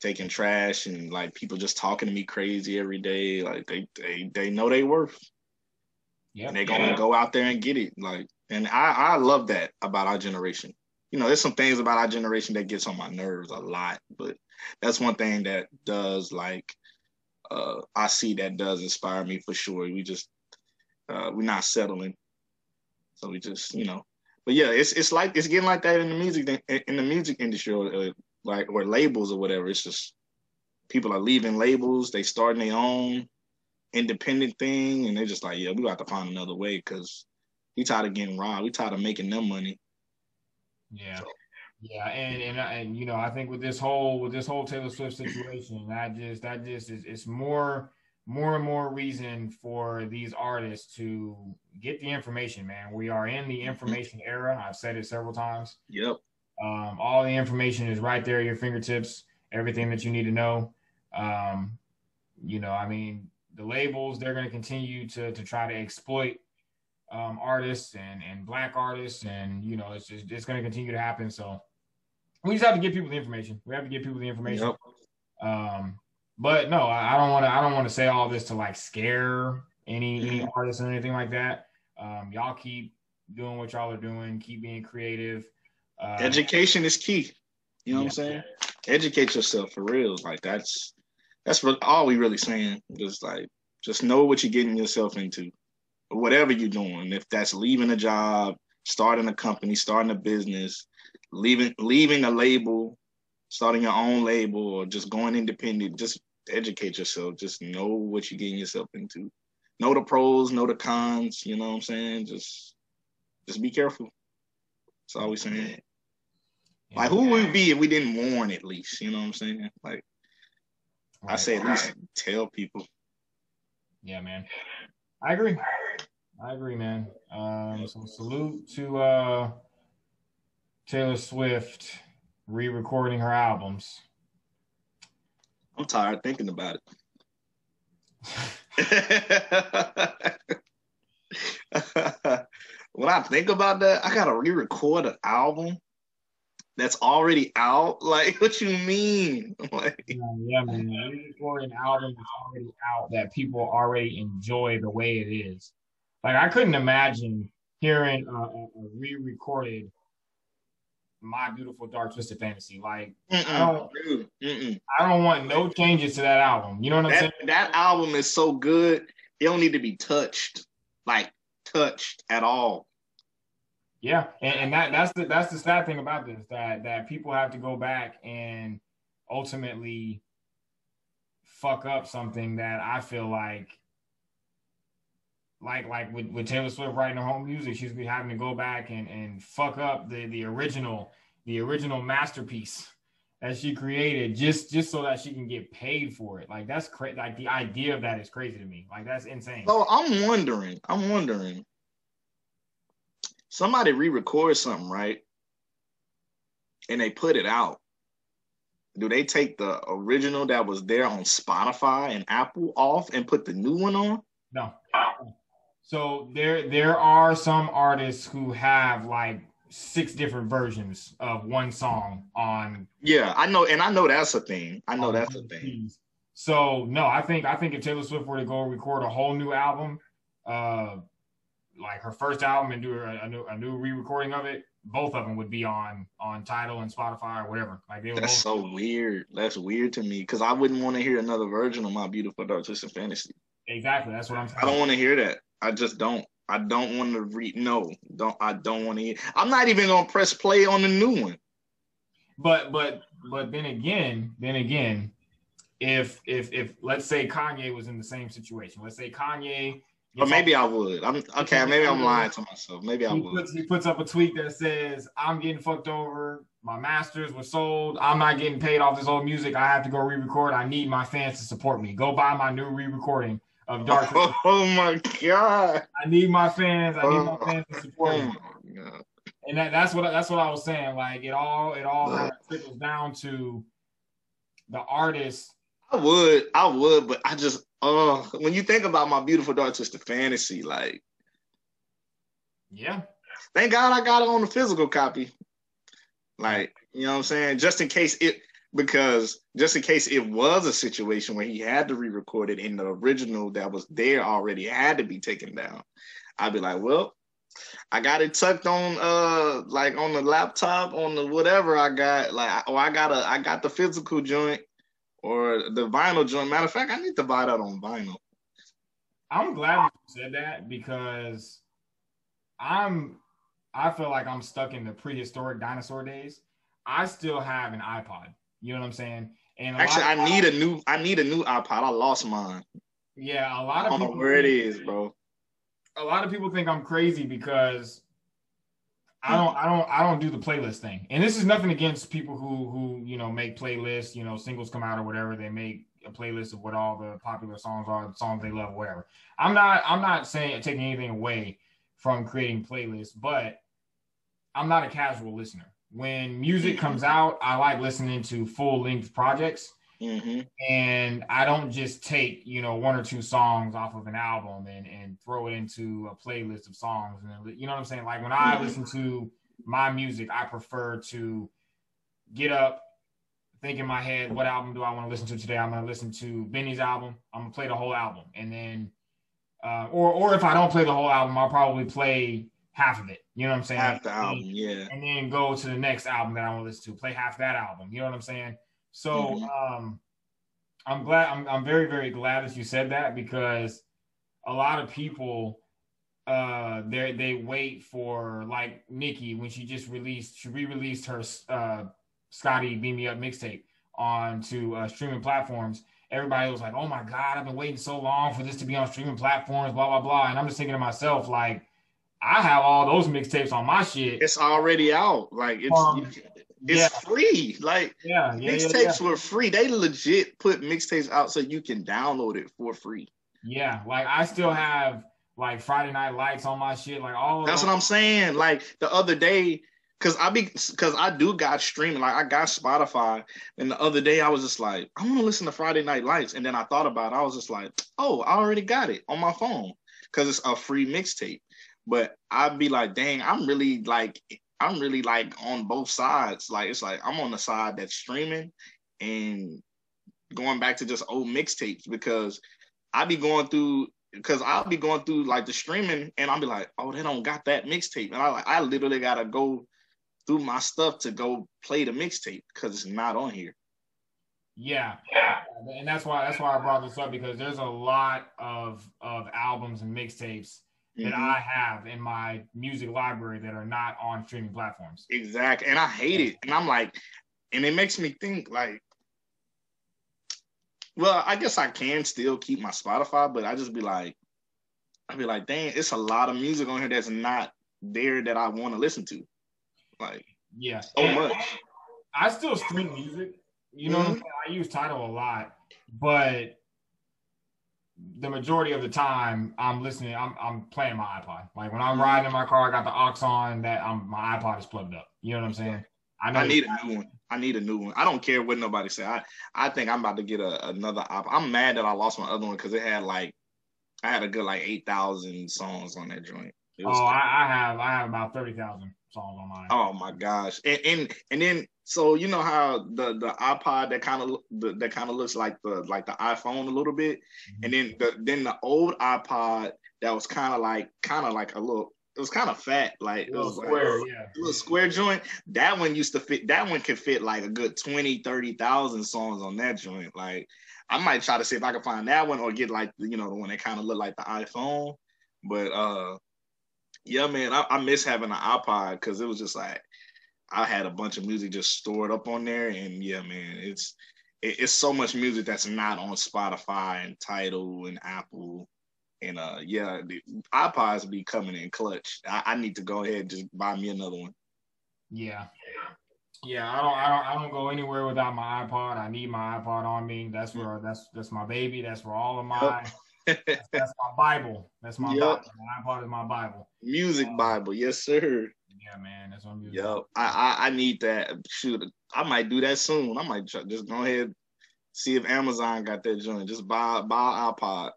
taking trash and like people just talking to me crazy every day. Like they they they know they worth. Yeah. And they're gonna yeah. go out there and get it. Like, and I I love that about our generation. You know, there's some things about our generation that gets on my nerves a lot, but that's one thing that does like uh I see that does inspire me for sure. We just uh we're not settling. So we just, you know, but yeah, it's it's like it's getting like that in the music in the music industry or, or like or labels or whatever. It's just people are leaving labels, they starting their own independent thing, and they're just like, yeah, we got to find another way because we tired of getting robbed. We tired of making them money. Yeah. So. Yeah, and, and and you know, I think with this whole with this whole Taylor Swift situation, that just that just is it's more more and more reason for these artists to get the information, man. We are in the mm-hmm. information era. I've said it several times. Yep. Um, all the information is right there at your fingertips. Everything that you need to know. Um, you know, I mean, the labels they're going to continue to to try to exploit um, artists and and black artists, and you know, it's just it's going to continue to happen. So we just have to give people the information. We have to give people the information. Yep. Um, but no, I, I don't want to. I don't want to say all this to like scare any any artists or anything like that. Um, y'all keep doing what y'all are doing. Keep being creative. Uh, Education is key. You know yeah. what I'm saying? Educate yourself for real. Like that's that's what all we really saying. Just like just know what you're getting yourself into. Whatever you're doing, if that's leaving a job, starting a company, starting a business, leaving leaving a label, starting your own label, or just going independent, just educate yourself. Just know what you're getting yourself into. Know the pros, know the cons. You know what I'm saying? Just just be careful. That's all we saying. Like who would we be if we didn't warn at least? You know what I'm saying? Like right. I say at least tell people. Yeah, man. I agree. I agree, man. Um, so salute to uh, Taylor Swift re-recording her albums. I'm tired thinking about it. when I think about that, I gotta re-record an album that's already out. Like, what you mean? Like, yeah, yeah man. Re-record an album that's already out that people already enjoy the way it is. Like, I couldn't imagine hearing a, a re-recorded my beautiful dark twisted fantasy. Like Mm-mm, I don't, dude, I don't want no changes to that album. You know what I'm that, saying? That album is so good. It don't need to be touched, like touched at all. Yeah, and, and that that's the that's the sad thing about this that that people have to go back and ultimately fuck up something that I feel like like like with, with Taylor Swift writing her own music, she's be having to go back and, and fuck up the the original the original masterpiece that she created just just so that she can get paid for it. Like that's crazy. Like the idea of that is crazy to me. Like that's insane. So I'm wondering. I'm wondering. Somebody re-record something, right? And they put it out. Do they take the original that was there on Spotify and Apple off and put the new one on? No. So there there are some artists who have like six different versions of one song on Yeah, I know and I know that's a thing. I know that's a thing. So no, I think I think if Taylor Swift were to go record a whole new album, uh like her first album and do a, a new a new re-recording of it, both of them would be on on Tidal and Spotify or whatever. Like they That's so weird. That's weird to me because I wouldn't want to hear another version of my beautiful dark twisted fantasy. Exactly. That's what I'm saying. I don't want to hear that. I just don't. I don't want to read. No, don't. I don't want to. I'm not even gonna press play on the new one. But but but then again, then again, if if if let's say Kanye was in the same situation, let's say Kanye. Or maybe I would. I'm okay. Maybe I'm lying to myself. Maybe I would. Puts, he puts up a tweet that says, "I'm getting fucked over. My masters were sold. I'm not getting paid off this old music. I have to go re-record. I need my fans to support me. Go buy my new re-recording." of Dark. Oh my god! I need my fans. I need my oh fans to support me. Oh And that, that's what that's what I was saying. Like it all it all kind of trickles down to the artist. I would, I would, but I just uh when you think about my beautiful dark twisted fantasy, like yeah. Thank God I got it on the physical copy. Like, you know what I'm saying? Just in case it because just in case it was a situation where he had to re-record it and the original that was there already had to be taken down, I'd be like, well, I got it tucked on uh like on the laptop on the whatever I got like oh I got a I got the physical joint or the vinyl joint. Matter of fact, I need to buy that on vinyl. I'm glad you said that because I'm I feel like I'm stuck in the prehistoric dinosaur days. I still have an iPod. You know what I'm saying? And actually, I need a new I need a new iPod. I lost mine. Yeah, a lot of people where it is, bro a lot of people think I'm crazy because I don't I don't I don't do the playlist thing. And this is nothing against people who who you know make playlists, you know, singles come out or whatever, they make a playlist of what all the popular songs are, the songs they love, whatever. I'm not I'm not saying taking anything away from creating playlists, but I'm not a casual listener. When music comes out, I like listening to full length projects. Mm-hmm. And I don't just take, you know, one or two songs off of an album and, and throw it into a playlist of songs. And you know what I'm saying? Like when I mm-hmm. listen to my music, I prefer to get up, think in my head, what album do I want to listen to today? I'm going to listen to Benny's album. I'm going to play the whole album. And then, uh, or, or if I don't play the whole album, I'll probably play half of it. You know what I'm saying? Half the album, yeah. And then go to the next album that I want to listen to, play half that album. You know what I'm saying? So mm-hmm. um, I'm glad. I'm, I'm very very glad that you said that because a lot of people uh they they wait for like Nicki when she just released she re-released her uh Scotty Beam Me Up mixtape onto uh, streaming platforms. Everybody was like, "Oh my god, I've been waiting so long for this to be on streaming platforms." Blah blah blah. And I'm just thinking to myself, like, I have all those mixtapes on my shit. It's already out. Like it's um, it's yeah. free. Like yeah, yeah mixtapes yeah, were free. They legit put mixtapes out so you can download it for free. Yeah, like I still have like Friday Night Lights on my shit. Like all. That's what I'm saying. Like the other day, cause I be, cause I do got streaming. Like I got Spotify, and the other day I was just like, I want to listen to Friday Night Lights, and then I thought about, it. I was just like, oh, I already got it on my phone, cause it's a free mixtape. But I'd be like, dang, I'm really like I'm really like on both sides. Like it's like I'm on the side that's streaming and going back to just old mixtapes because I be going through because I'll be going through like the streaming and I'll be like, oh, they don't got that mixtape. And I like I literally gotta go through my stuff to go play the mixtape because it's not on here. Yeah. And that's why that's why I brought this up because there's a lot of of albums and mixtapes that mm-hmm. I have in my music library that are not on streaming platforms. Exactly. And I hate it. And I'm like, and it makes me think like, well, I guess I can still keep my Spotify, but I just be like, I'd be like, dang, it's a lot of music on here that's not there that I want to listen to. Like, yeah, so and much. I still stream music. You know, mm-hmm. I use Tidal a lot, but the majority of the time I'm listening, I'm I'm playing my iPod. Like when I'm mm-hmm. riding in my car, I got the aux on that I'm my iPod is plugged up. You know what I'm saying? I, I need a new one. I need a new one. I don't care what nobody say. I I think I'm about to get a, another iPod. I'm mad that I lost my other one because it had like I had a good like eight thousand songs on that joint. Oh, I, I, have I have about thirty thousand songs on mine. Oh my gosh! And and and then so you know how the the iPod that kind of that kind of looks like the like the iPhone a little bit, mm-hmm. and then the then the old iPod that was kind of like kind of like a little it was kind of fat, like it was square, like, yeah. little square joint. That one used to fit. That one could fit like a good 20, 30,000 songs on that joint. Like I might try to see if I can find that one or get like you know the one that kind of look like the iPhone. But uh, yeah, man, I, I miss having an iPod because it was just like I had a bunch of music just stored up on there, and yeah, man, it's it, it's so much music that's not on Spotify and Tidal and Apple, and uh, yeah, the iPods be coming in clutch. I, I need to go ahead and just buy me another one. Yeah, yeah, I don't, I don't, I don't go anywhere without my iPod. I need my iPod on me. That's where that's that's my baby. That's where all of my that's, that's, my Bible. That's my yep. Bible. My iPod is my Bible. Music um, Bible, yes, sir. Yeah, man, that's what I'm Yo, I, I I need that. Shoot, I might do that soon. I might try, just go ahead see if Amazon got that joint. Just buy buy iPod.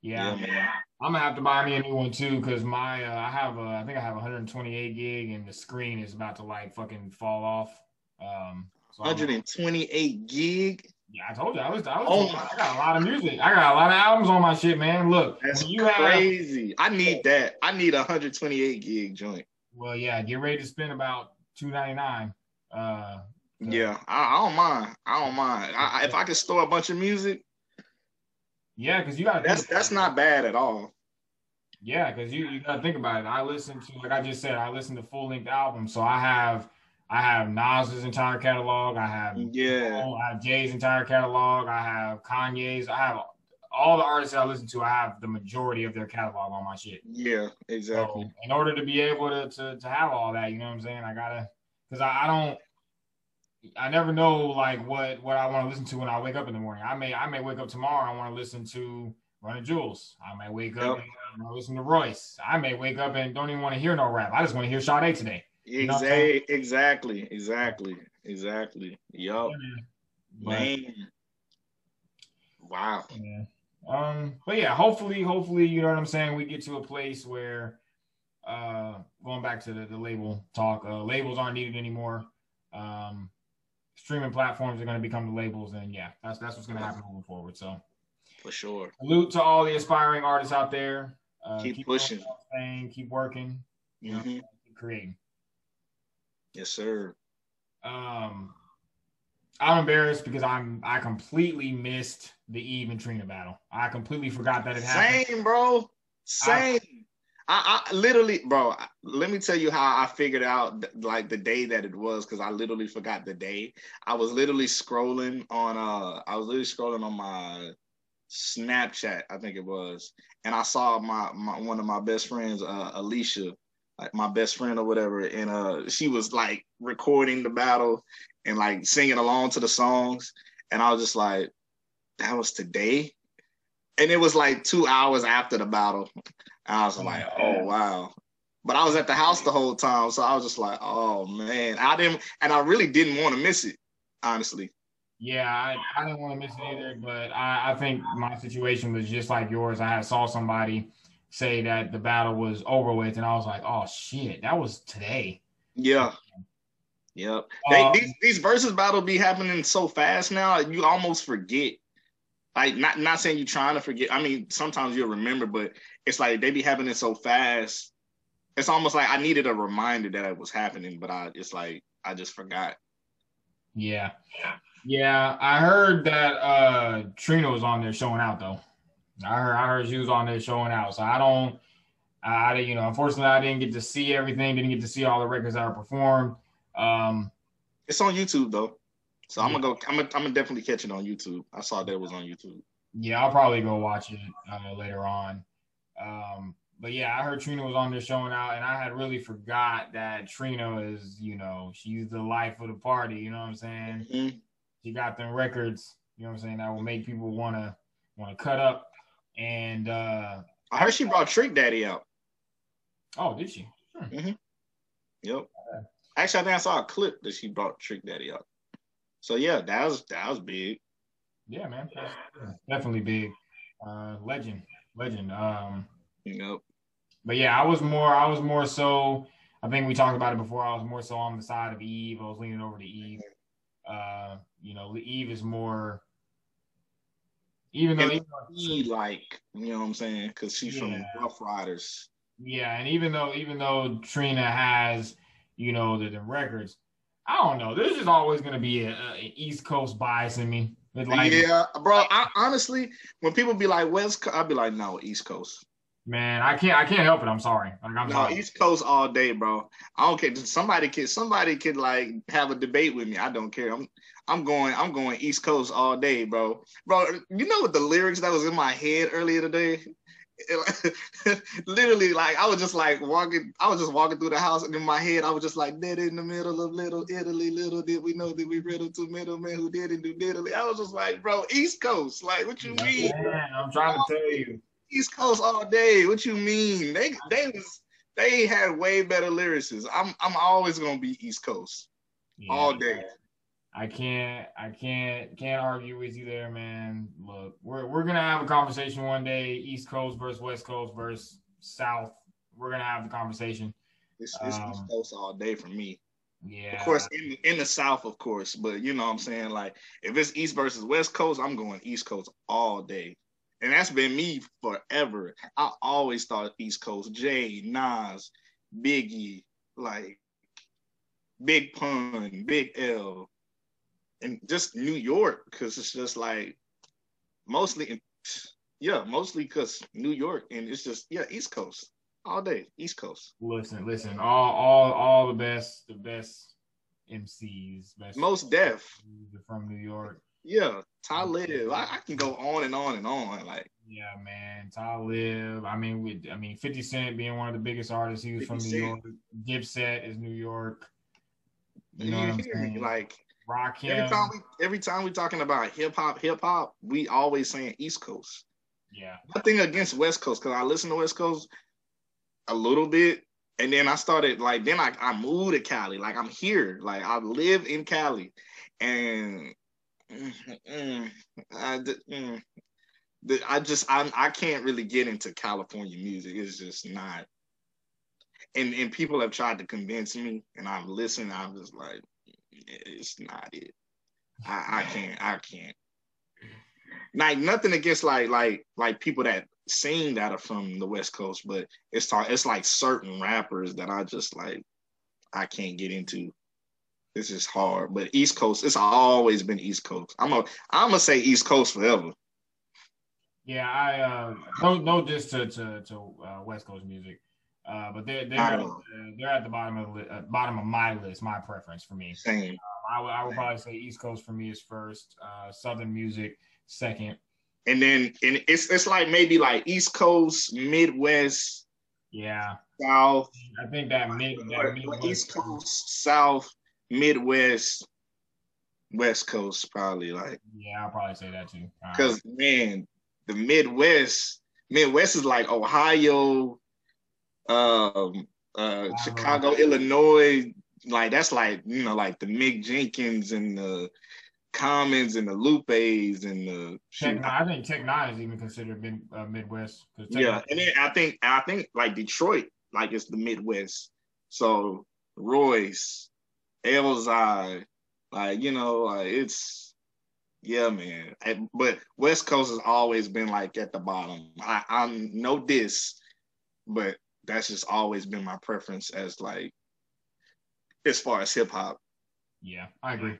Yeah, yeah I'm gonna have to buy me a new one too because my uh, I have a, I think I have 128 gig and the screen is about to like fucking fall off. Um, so 128 gig. Yeah, I told you I was. I, was oh I got a lot of music. I got a lot of albums on my shit, man. Look, that's you crazy. Have, I need that. I need a 128 gig joint. Well, yeah, get ready to spend about 299. Uh, yeah, I, I, don't mind. I don't mind. I, if I can store a bunch of music, yeah, because you got that's that's not bad at all. Yeah, because you you gotta think about it. I listen to like I just said, I listen to full length albums, so I have I have Nas's entire catalog. I have yeah, I have Jay's entire catalog. I have Kanye's. I have all the artists I listen to. I have the majority of their catalog on my shit. Yeah, exactly. So in order to be able to, to to have all that, you know what I'm saying? I gotta because I, I don't I never know like what what I want to listen to when I wake up in the morning. I may I may wake up tomorrow. I want to listen to Run Jewels. I may wake up yep. and listen to Royce. I may wake up and don't even want to hear no rap. I just want to hear Sade today. Exactly, exactly, exactly, exactly. Yup. Yeah, man. Wow. Yeah. Um, but yeah, hopefully, hopefully, you know what I'm saying. We get to a place where, uh, going back to the, the label talk, uh, labels aren't needed anymore. Um, streaming platforms are going to become the labels, and yeah, that's that's what's going to happen moving forward. So, for sure. Salute to all the aspiring artists out there. Uh, keep, keep, pushing, thing, keep working, you mm-hmm. know, keep creating. Yes, sir. Um, I'm embarrassed because I'm I completely missed the Eve and Trina battle. I completely forgot that it happened. Same, bro. Same. I, I, I literally, bro. Let me tell you how I figured out like the day that it was because I literally forgot the day. I was literally scrolling on uh, I was literally scrolling on my Snapchat, I think it was, and I saw my, my one of my best friends, uh, Alicia, like my best friend or whatever, and uh, she was like recording the battle and like singing along to the songs, and I was just like, that was today, and it was like two hours after the battle. I was like, oh wow. But I was at the house the whole time, so I was just like, oh man, I didn't, and I really didn't want to miss it, honestly. Yeah, I, I didn't want to miss it either, but I, I think my situation was just like yours. I saw somebody say that the battle was over with, and I was like, oh shit, that was today. Yeah. Yep. They, um, these these versus battle be happening so fast now, you almost forget. Like not not saying you're trying to forget. I mean, sometimes you'll remember, but it's like they be happening so fast. It's almost like I needed a reminder that it was happening, but I it's like I just forgot. Yeah. Yeah. I heard that uh Trina was on there showing out though. I heard I heard she was on there showing out. So I don't I you know, unfortunately I didn't get to see everything, didn't get to see all the records that are performed. Um it's on YouTube though. So I'm gonna go. I'm gonna, I'm gonna definitely catch it on YouTube. I saw that it was on YouTube. Yeah, I'll probably go watch it uh, later on. Um, but yeah, I heard Trina was on there showing out, and I had really forgot that Trina is, you know, she's the life of the party. You know what I'm saying? Mm-hmm. She got them records. You know what I'm saying? That will make people wanna wanna cut up. And uh I heard she brought Trick Daddy out. Oh, did she? Hmm. Mm-hmm. Yep. Actually, I think I saw a clip that she brought Trick Daddy out. So yeah, that was that was big. Yeah, man, definitely big. Uh, legend, legend. Um, yep. But yeah, I was more. I was more so. I think we talked about it before. I was more so on the side of Eve. I was leaning over to Eve. Uh, you know, Eve is more. Even though, even though like, you know what I'm saying? Because she's yeah. from Ruff Ryders. Yeah, and even though even though Trina has, you know, the, the records, I don't know. There's just always gonna be an East Coast bias in me. Like, yeah, bro. I, honestly, when people be like West, Coast, I'd be like, no, East Coast. Man, I can't. I can't help it. I'm sorry. Like, I'm no, sorry. East Coast all day, bro. I don't care. Somebody could. Somebody could like have a debate with me. I don't care. I'm. I'm going. I'm going East Coast all day, bro. Bro, you know what the lyrics that was in my head earlier today? literally like I was just like walking, I was just walking through the house, and in my head I was just like, "Dead in the middle of Little Italy, little did we know that we riddled two middlemen who didn't do diddly." I was just like, "Bro, East Coast, like what you mean?" Man, I'm trying to tell you, East Coast all day. What you mean? They they was they had way better lyricists. I'm I'm always gonna be East Coast yeah. all day. I can't I can't can't argue with you there, man. Look, we're we're gonna have a conversation one day, East Coast versus West Coast versus South. We're gonna have the conversation. It's, it's um, East Coast all day for me. Yeah. Of course, in in the South, of course, but you know what I'm saying. Like, if it's East versus West Coast, I'm going East Coast all day, and that's been me forever. I always thought East Coast, Jay, Nas, Biggie, like Big Pun, Big L, and just New York, because it's just like mostly, yeah, mostly because New York, and it's just yeah, East Coast all day, East Coast. Listen, listen, all all all the best, the best MCs, best Mos Def from New York. Yeah, Talib. I, I, can go on and on and on. Like, yeah, man, Ty Talib. I mean, with I mean, Fifty Cent being one of the biggest artists, he was from New York. Dipset is New York. You know what I'm saying? Like, Rakim. Every time we every time we talking about hip hop, hip hop, we always saying East Coast. Yeah. Nothing against West Coast because I listen to West Coast a little bit. And then I started like then I, I moved to Cali. Like I'm here. Like I live in Cali. And mm, mm, I, mm, I just I, I can't really get into California music. It's just not. And and people have tried to convince me, and I've listened. I'm just like, it's not it. I, I can't. I can't. Like nothing against like like like people that sing that are from the West Coast, but it's talk, it's like certain rappers that I just like I can't get into. This is hard, but East Coast, it's always been East Coast. I'm a I'm gonna say East Coast forever. Yeah, I uh, no no just to to, to uh, West Coast music, uh, but they're they're uh, they're at the bottom of the uh, bottom of my list, my preference for me. Same. Um, I would I would probably say East Coast for me is first, uh, Southern music second, and then and it's it's like maybe like East Coast, Midwest, yeah, South. I think that mid that Midwest. East Coast, South, Midwest, West Coast, probably like. Yeah, I'll probably say that too. Because right. man, the Midwest, Midwest is like Ohio, um, uh, Chicago, Illinois. Like that's like you know like the Mick Jenkins and the Commons and the Lupes and the. Tech, I think Tech N9ne is even considered mid, uh, Midwest. Yeah, and then I think I think like Detroit, like it's the Midwest. So Royce, Elzhi, like you know, like it's yeah, man. But West Coast has always been like at the bottom. I, I'm no diss, but that's just always been my preference as like as far as hip hop. Yeah, I agree.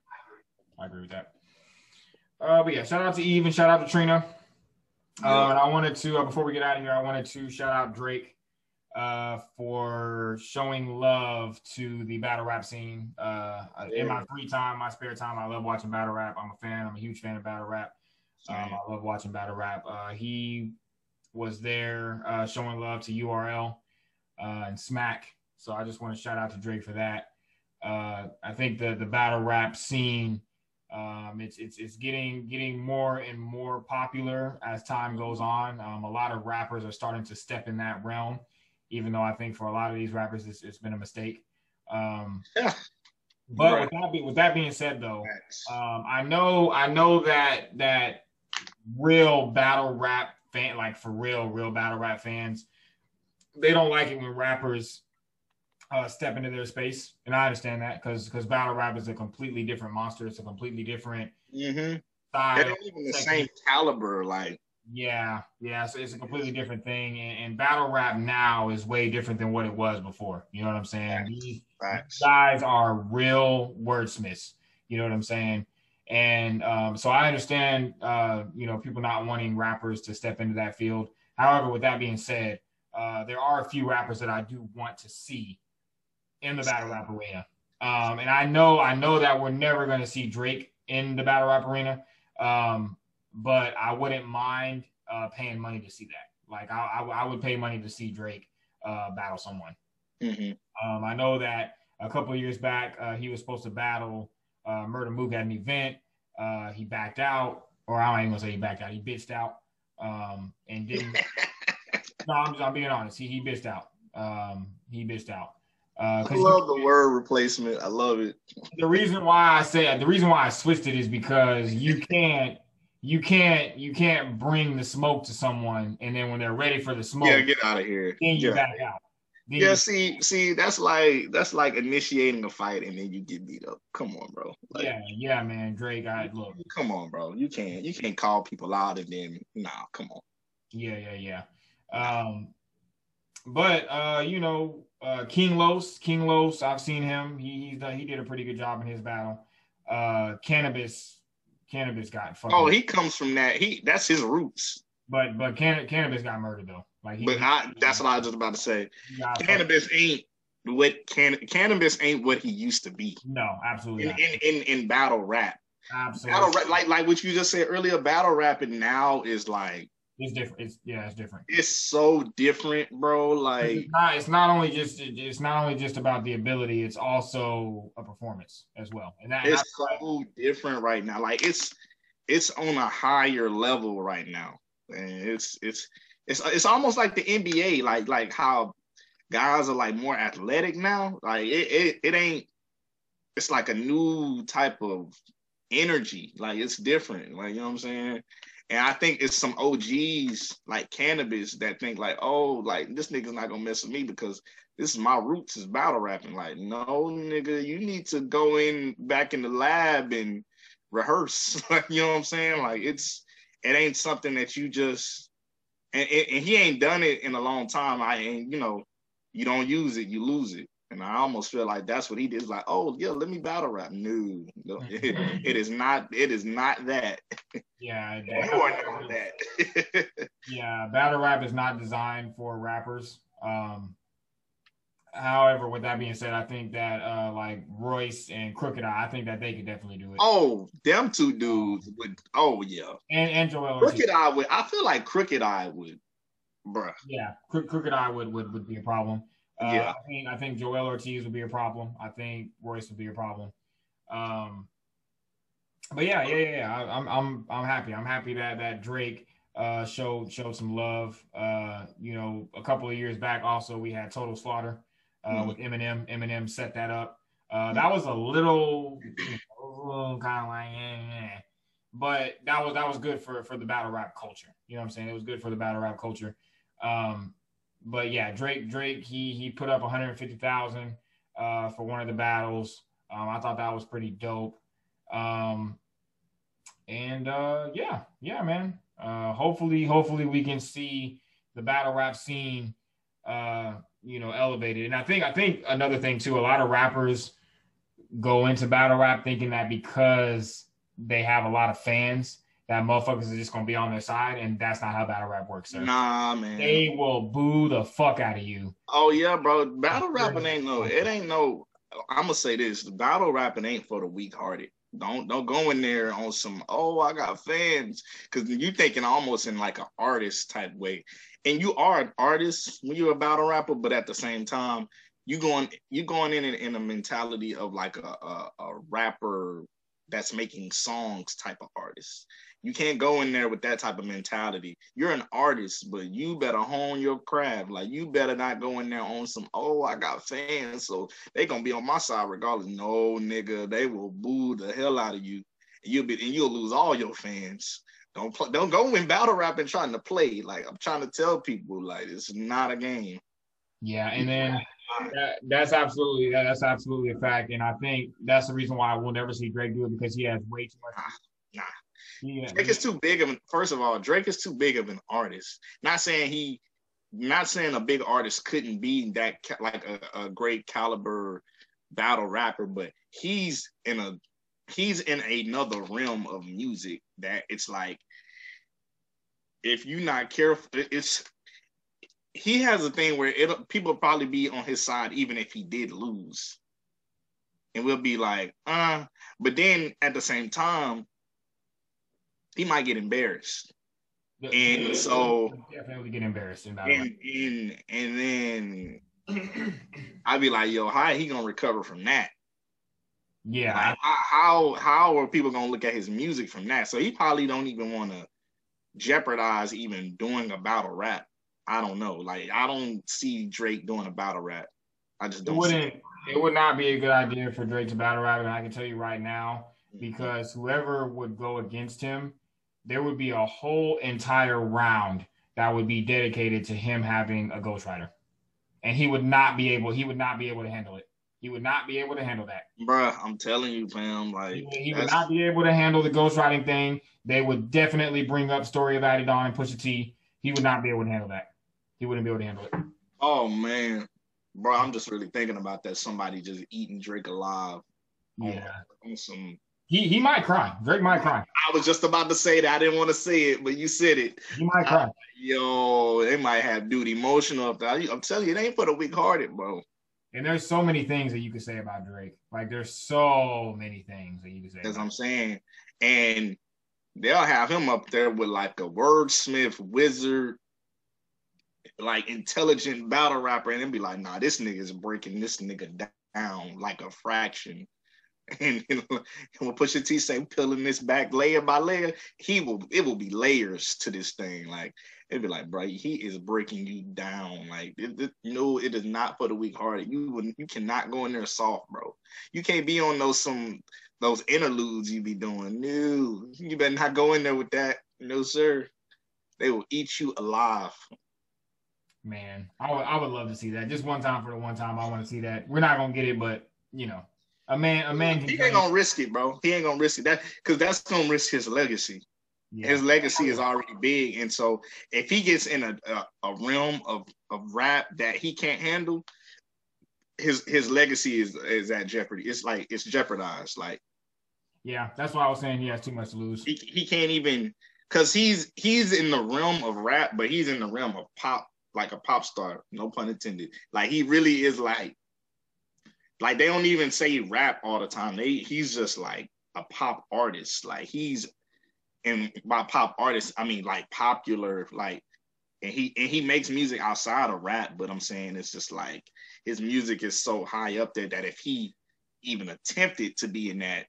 I agree with that. Uh, but yeah, shout out to Eve and shout out to Trina. Uh, and I wanted to, uh, before we get out of here, I wanted to shout out Drake uh, for showing love to the battle rap scene. Uh, in my free time, my spare time, I love watching battle rap. I'm a fan. I'm a huge fan of battle rap. Um, I love watching battle rap. Uh, he was there uh, showing love to URL uh, and Smack. So I just want to shout out to Drake for that. Uh, I think the the battle rap scene um, it's it's it's getting getting more and more popular as time goes on. Um, a lot of rappers are starting to step in that realm, even though I think for a lot of these rappers it's, it's been a mistake. Um, but right. with that be, with that being said, though, um, I know I know that that real battle rap fan, like for real, real battle rap fans, they don't like it when rappers uh, step into their space, and I understand that because because battle rap is a completely different monster. It's a completely different mm-hmm. style. They're even the same caliber, like. Yeah, yeah. So it's a completely different thing, and, and, battle rap now is way different than what it was before. You know what I'm saying? These guys are real wordsmiths. You know what I'm saying? And um, so I understand, uh, you know, people not wanting rappers to step into that field. However, with that being said, uh, there are a few rappers that I do want to see in the battle rap arena. Um, and I know I know that we're never going to see Drake in the battle rap arena, um, but I wouldn't mind uh, paying money to see that. Like I, I, I would pay money to see Drake uh, battle someone. Mm-hmm. Um, I know that a couple of years back uh, he was supposed to battle uh, Murda Mook at an event. Uh, he backed out, or I even gonna say he backed out. He bitched out um, and didn't. no, I'm, just, I'm being honest. He he bitched out Um, he bitched out. Uh, I love the word replacement. I love it. The reason why I say the reason why I switched it is because you can't you can't you can't bring the smoke to someone and then when they're ready for the smoke, yeah, get out of here. Then you back out. Then yeah, see, see, that's like that's like initiating a fight and then you get beat up. Come on, bro. Like, yeah, yeah, man. Drake, I look. Come on, bro. You can't you can't call people out and then nah, come on. Yeah, yeah, yeah. Um, but uh, you know, uh, King Los, King Los, I've seen him. He he's done, he did a pretty good job in his battle. Uh, cannabis, Canibus got fucked. Oh, he comes from that. He that's his roots. But but can, Canibus got murdered though. Like, he, but I, that's what I was just about to say. Canibus ain't what can Canibus ain't what he used to be. No, absolutely. In in, in, in battle rap. Absolutely. Battle rap, like like what you just said earlier. Battle rapping now is like it's different. It's yeah, it's different. It's so different, bro. Like it's not, it's not only just it's not only just about the ability. It's also a performance as well. And that it's so different right now. Like it's it's on a higher level right now, and it's it's it's it's almost like the NBA. Like like how guys are like more athletic now. Like it it, it ain't. It's like a new type of energy. Like it's different. Like you know what I'm saying and I think it's some OGs like Canibus that think like, oh, like this nigga's not gonna mess with me because this is my roots is battle rapping. Like, no, nigga, you need to go in back in the lab and rehearse. you know what I'm saying? Like it's it ain't something that you just and, and he ain't done it in a long time. I ain't, you know, you don't use it, you lose it. And I almost feel like that's what he did. It's like, oh yeah, let me battle rap. No, no it, it is not. It is not that. Yeah, you are not that. yeah, battle rap is not designed for rappers. Um, however, with that being said, I think that uh, like Royce and Crooked I, I think that they could definitely do it. Oh, them two dudes would. Oh yeah, and and Joell. Crooked I would. I feel like Crooked I would, bruh. Yeah, Crooked I would would would be a problem. Uh, yeah. I think I think Joell Ortiz would be a problem. I think Royce would be a problem. Um, but yeah, yeah, yeah, yeah. I, am I'm I'm happy. I'm happy that that Drake uh, showed showed some love. Uh, you know, a couple of years back, also we had Total Slaughter uh, mm-hmm. with Eminem. Eminem set that up. Uh, that was a little, kind of like, eh, but that was that was good for for the battle rap culture. You know what I'm saying? It was good for the battle rap culture. Um, but yeah, Drake Drake he he put up 150,000 uh, for one of the battles. Um, I thought that was pretty dope. Um, and uh, yeah, yeah, man. Uh, hopefully, hopefully we can see the battle rap scene, uh, you know, elevated. And I think I think another thing too, a lot of rappers go into battle rap thinking that because they have a lot of fans that motherfuckers are just gonna be on their side, and that's not how battle rap works, sir. Nah, man. They will boo the fuck out of you. Oh yeah, bro. Battle rapping ain't no. It ain't no. I'm gonna say this: battle rapping ain't for the weak hearted. Don't don't go in there on some. Oh, I got fans, because you thinking almost in like an artist type way, and you are an artist when you're a battle rapper, but at the same time, you going you going in in, in a mentality of like a, a, a rapper that's making songs type of artist. You can't go in there with that type of mentality. You're an artist, but you better hone your craft. Like you better not go in there on some, oh, I got fans, so they gonna be on my side regardless. No, nigga, they will boo the hell out of you. And you'll be and you'll lose all your fans. Don't play, don't go in battle rap and trying to play. Like I'm trying to tell people, like it's not a game. Yeah, and then that, that's absolutely that's absolutely a fact, and I think that's the reason why I will never see Drake do it because he has way too much. Yeah. Drake is too big of an. First of all, Drake is too big of an artist. Not saying he, not saying a big artist couldn't be that like a, a great caliber battle rapper, but he's in a he's in another realm of music that it's like if you're not careful, it's he has a thing where it people probably be on his side even if he did lose. And we'll be like, uh, but then at the same time, he might get embarrassed. And so definitely get embarrassed and, and, and then I'd be like, yo, how he gonna recover from that? Yeah. Like, how how are people gonna look at his music from that? So he probably don't even want to jeopardize even doing a battle rap I don't know. Like I don't see Drake doing a battle rap. I just don't. It wouldn't. It would not be a good idea for Drake to battle rap, and I can tell you right now, because whoever would go against him, there would be a whole entire round that would be dedicated to him having a ghostwriter, and he would not be able. He would not be able to handle it. He would not be able to handle that. Bruh, I'm telling you, fam. Like he, he would not be able to handle the ghostwriting thing. They would definitely bring up story of Adidon and Pusha T. He would not be able to handle that. He wouldn't be able to handle it. Oh man, bro, I'm just really thinking about that. Somebody just eating Drake alive. Yeah. On, on some. He he might cry. Drake might cry. I was just about to say that. I didn't want to say it, but you said it. He might cry. I, yo, they might have dude emotional. I'm telling you, it ain't for the weak hearted, bro. And there's so many things that you could say about Drake. Like there's so many things that you could say. As I'm saying, and they'll have him up there with like a wordsmith wizard, like intelligent battle rapper, and then be like, nah, this nigga is breaking this nigga down like a fraction. And, and when Pusha T say peeling this back layer by layer, he will it will be layers to this thing. Like it'd be like, bro, he is breaking you down. Like, it, it, no, it is not for the weak hearted. You you cannot go in there soft, bro. You can't be on those some those interludes you be doing. No, you better not go in there with that. No, sir. They will eat you alive. Man, I would, I would love to see that. Just one time for the one time I want to see that. We're not gonna get it, but you know, a man, a man. He ain't gonna risk it, bro. He ain't gonna risk it. That because that's gonna risk his legacy. Yeah. His legacy is already big, and so if he gets in a, a, a realm of, of rap that he can't handle, his his legacy is is at jeopardy. It's like it's jeopardized. Like, yeah, that's why I was saying he has too much to lose. He, he can't even because he's he's in the realm of rap, but he's in the realm of pop, like a pop star. No pun intended. Like he really is like, like they don't even say rap all the time. They he's just like a pop artist. Like he's and by pop artist, I mean like popular, like and he and he makes music outside of rap, but I'm saying it's just like his music is so high up there that if he even attempted to be in that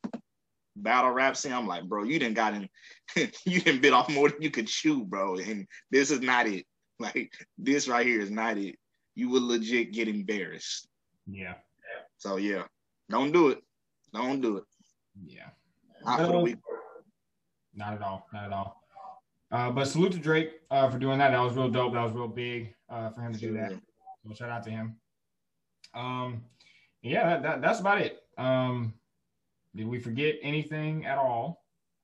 battle rap scene, I'm like, bro, you didn't got in, you didn't bit off more than you could chew, bro. And this is not it. Like this right here is not it. You would legit get embarrassed. Yeah. So yeah, don't do it. Don't do it. Yeah. Not for the week. Not at all. Not at all. Uh, but salute to Drake uh, for doing that. That was real dope. That was real big uh, for him to do that. So shout out to him. Um, yeah, that, that, that's about it. Um, did we forget anything at all?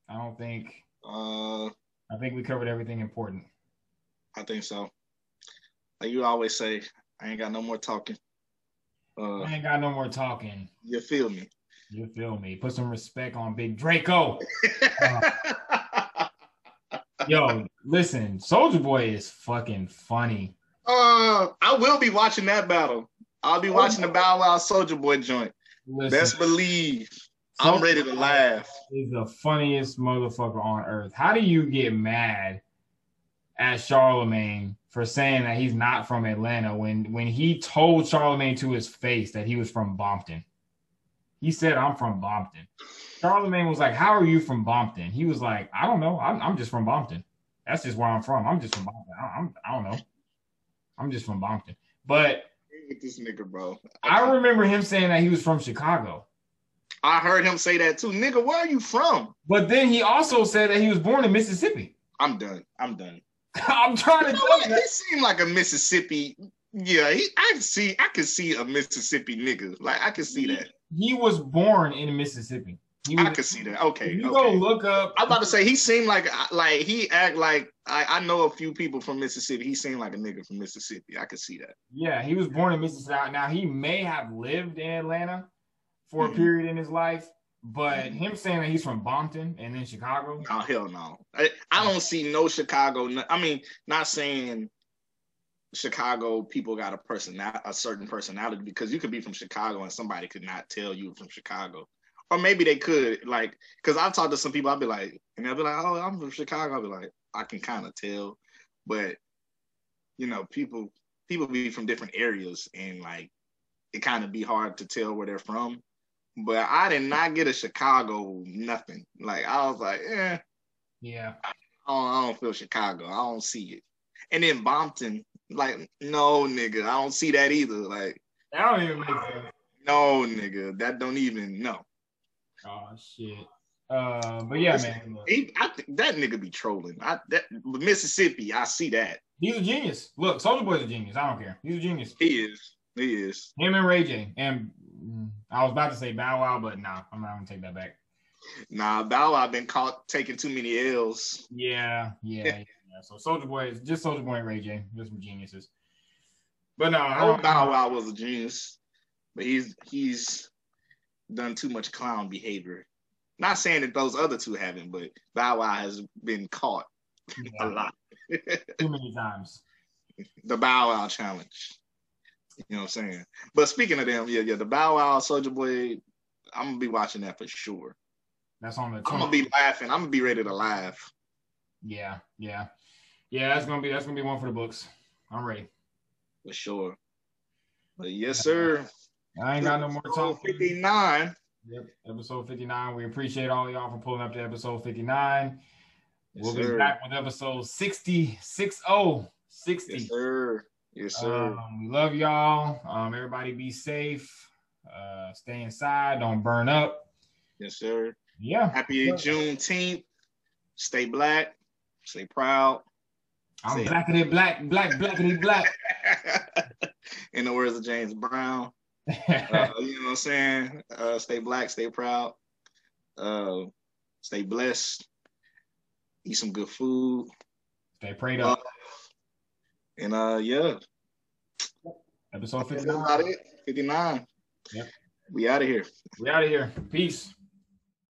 I don't think. Uh, I think we covered everything important. I think so. Like you always say, I ain't got no more talking. Uh, I ain't got no more talking. You feel me? You feel me? Put some respect on Big Draco. uh, yo, listen, Soulja Boy is fucking funny. Uh, I will be watching that battle. I'll be watching the Bow Wow Soulja Boy joint. Listen, Best believe I'm ready to laugh. He's the funniest motherfucker on earth. How do you get mad at Charlamagne for saying that he's not from Atlanta when when he told Charlamagne to his face that he was from Bompton? He said, I'm from Bompton. Charlamagne was like, How are you from Bompton? He was like, I don't know. I'm, I'm just from Bompton. That's just where I'm from. I'm just from Bompton. I, I'm, I don't know. I'm just from Bompton. But this nigga, bro. I, I remember him saying that he was from Chicago. I heard him say that too. Nigga, where are you from? But then he also said that he was born in Mississippi. I'm done. I'm done. I'm trying to you know tell you. He seemed like a Mississippi. Yeah, he, I can see. I can see a Mississippi nigga. Like I can see that he was born in Mississippi. Was, I can see that. Okay, you okay. go look up. I'm about to say he seemed like like he act like I, I know a few people from Mississippi. He seemed like a nigga from Mississippi. I could see that. Yeah, he was born in Mississippi. Now he may have lived in Atlanta for mm-hmm. a period in his life, but him saying that he's from Bompton and then Chicago. Oh hell no! I, I don't see no Chicago. I mean, not saying Chicago people got a person a certain personality because you could be from Chicago and somebody could not tell you from Chicago. Or maybe they could, like, because I've talked to some people, I'd be like, and they'll be like, oh, I'm from Chicago. I'll be like, I can kind of tell. But, you know, people people be from different areas and like it kind of be hard to tell where they're from. But I did not get a Chicago nothing. Like I was like, eh. Yeah. I don't, I don't feel Chicago. I don't see it. And then Bompton, Like, no, nigga, I don't see that either. Like, that don't even make sense. No, nigga, that don't even no. Oh shit. Uh, but yeah, man. He, I think that nigga be trolling. I that Mississippi, I see that. He's a genius. Look, Soulja Boy's a genius. I don't care. He's a genius. He is. He is. Him and Ray J. And Mm. I was about to say Bow Wow, but nah, I'm not gonna take that back. Nah, Bow Wow been caught taking too many L's. Yeah, yeah, yeah. So Soulja Boy is just Soulja Boy and Ray J. Just some geniuses. But no, I know Bow Wow was a genius, but he's he's done too much clown behavior. Not saying that those other two haven't, but Bow Wow has been caught yeah. a lot. too many times. The Bow Wow challenge. You know what I'm saying? But speaking of them, yeah, yeah, the Bow Wow Soulja Boy, I'm gonna be watching that for sure. That's on the. 20th. I'm gonna be laughing. I'm gonna be ready to laugh. Yeah, yeah, yeah. That's gonna be that's gonna be one for the books. I'm ready. For sure. But yes, sir. I ain't got no more talk. 59. Yep, episode 59. We appreciate all y'all for pulling up to episode 59. Yes, we'll sir. be back with episode 60, 60, 60. Yes, sir. Yes, sir. Um, we love y'all. Um, everybody be safe. Uh, stay inside. Don't burn up. Yes, sir. Yeah. Happy Juneteenth. Stay black. Stay proud. I'm Stay blackity black, black, blackity black. In the words of James Brown. uh, you know what I'm saying? Uh, stay black, stay proud. Uh, stay blessed. Eat some good food. Stay prayed up. And uh, yeah. Episode 59. 59. Yep. We out of here. We out of here. Peace.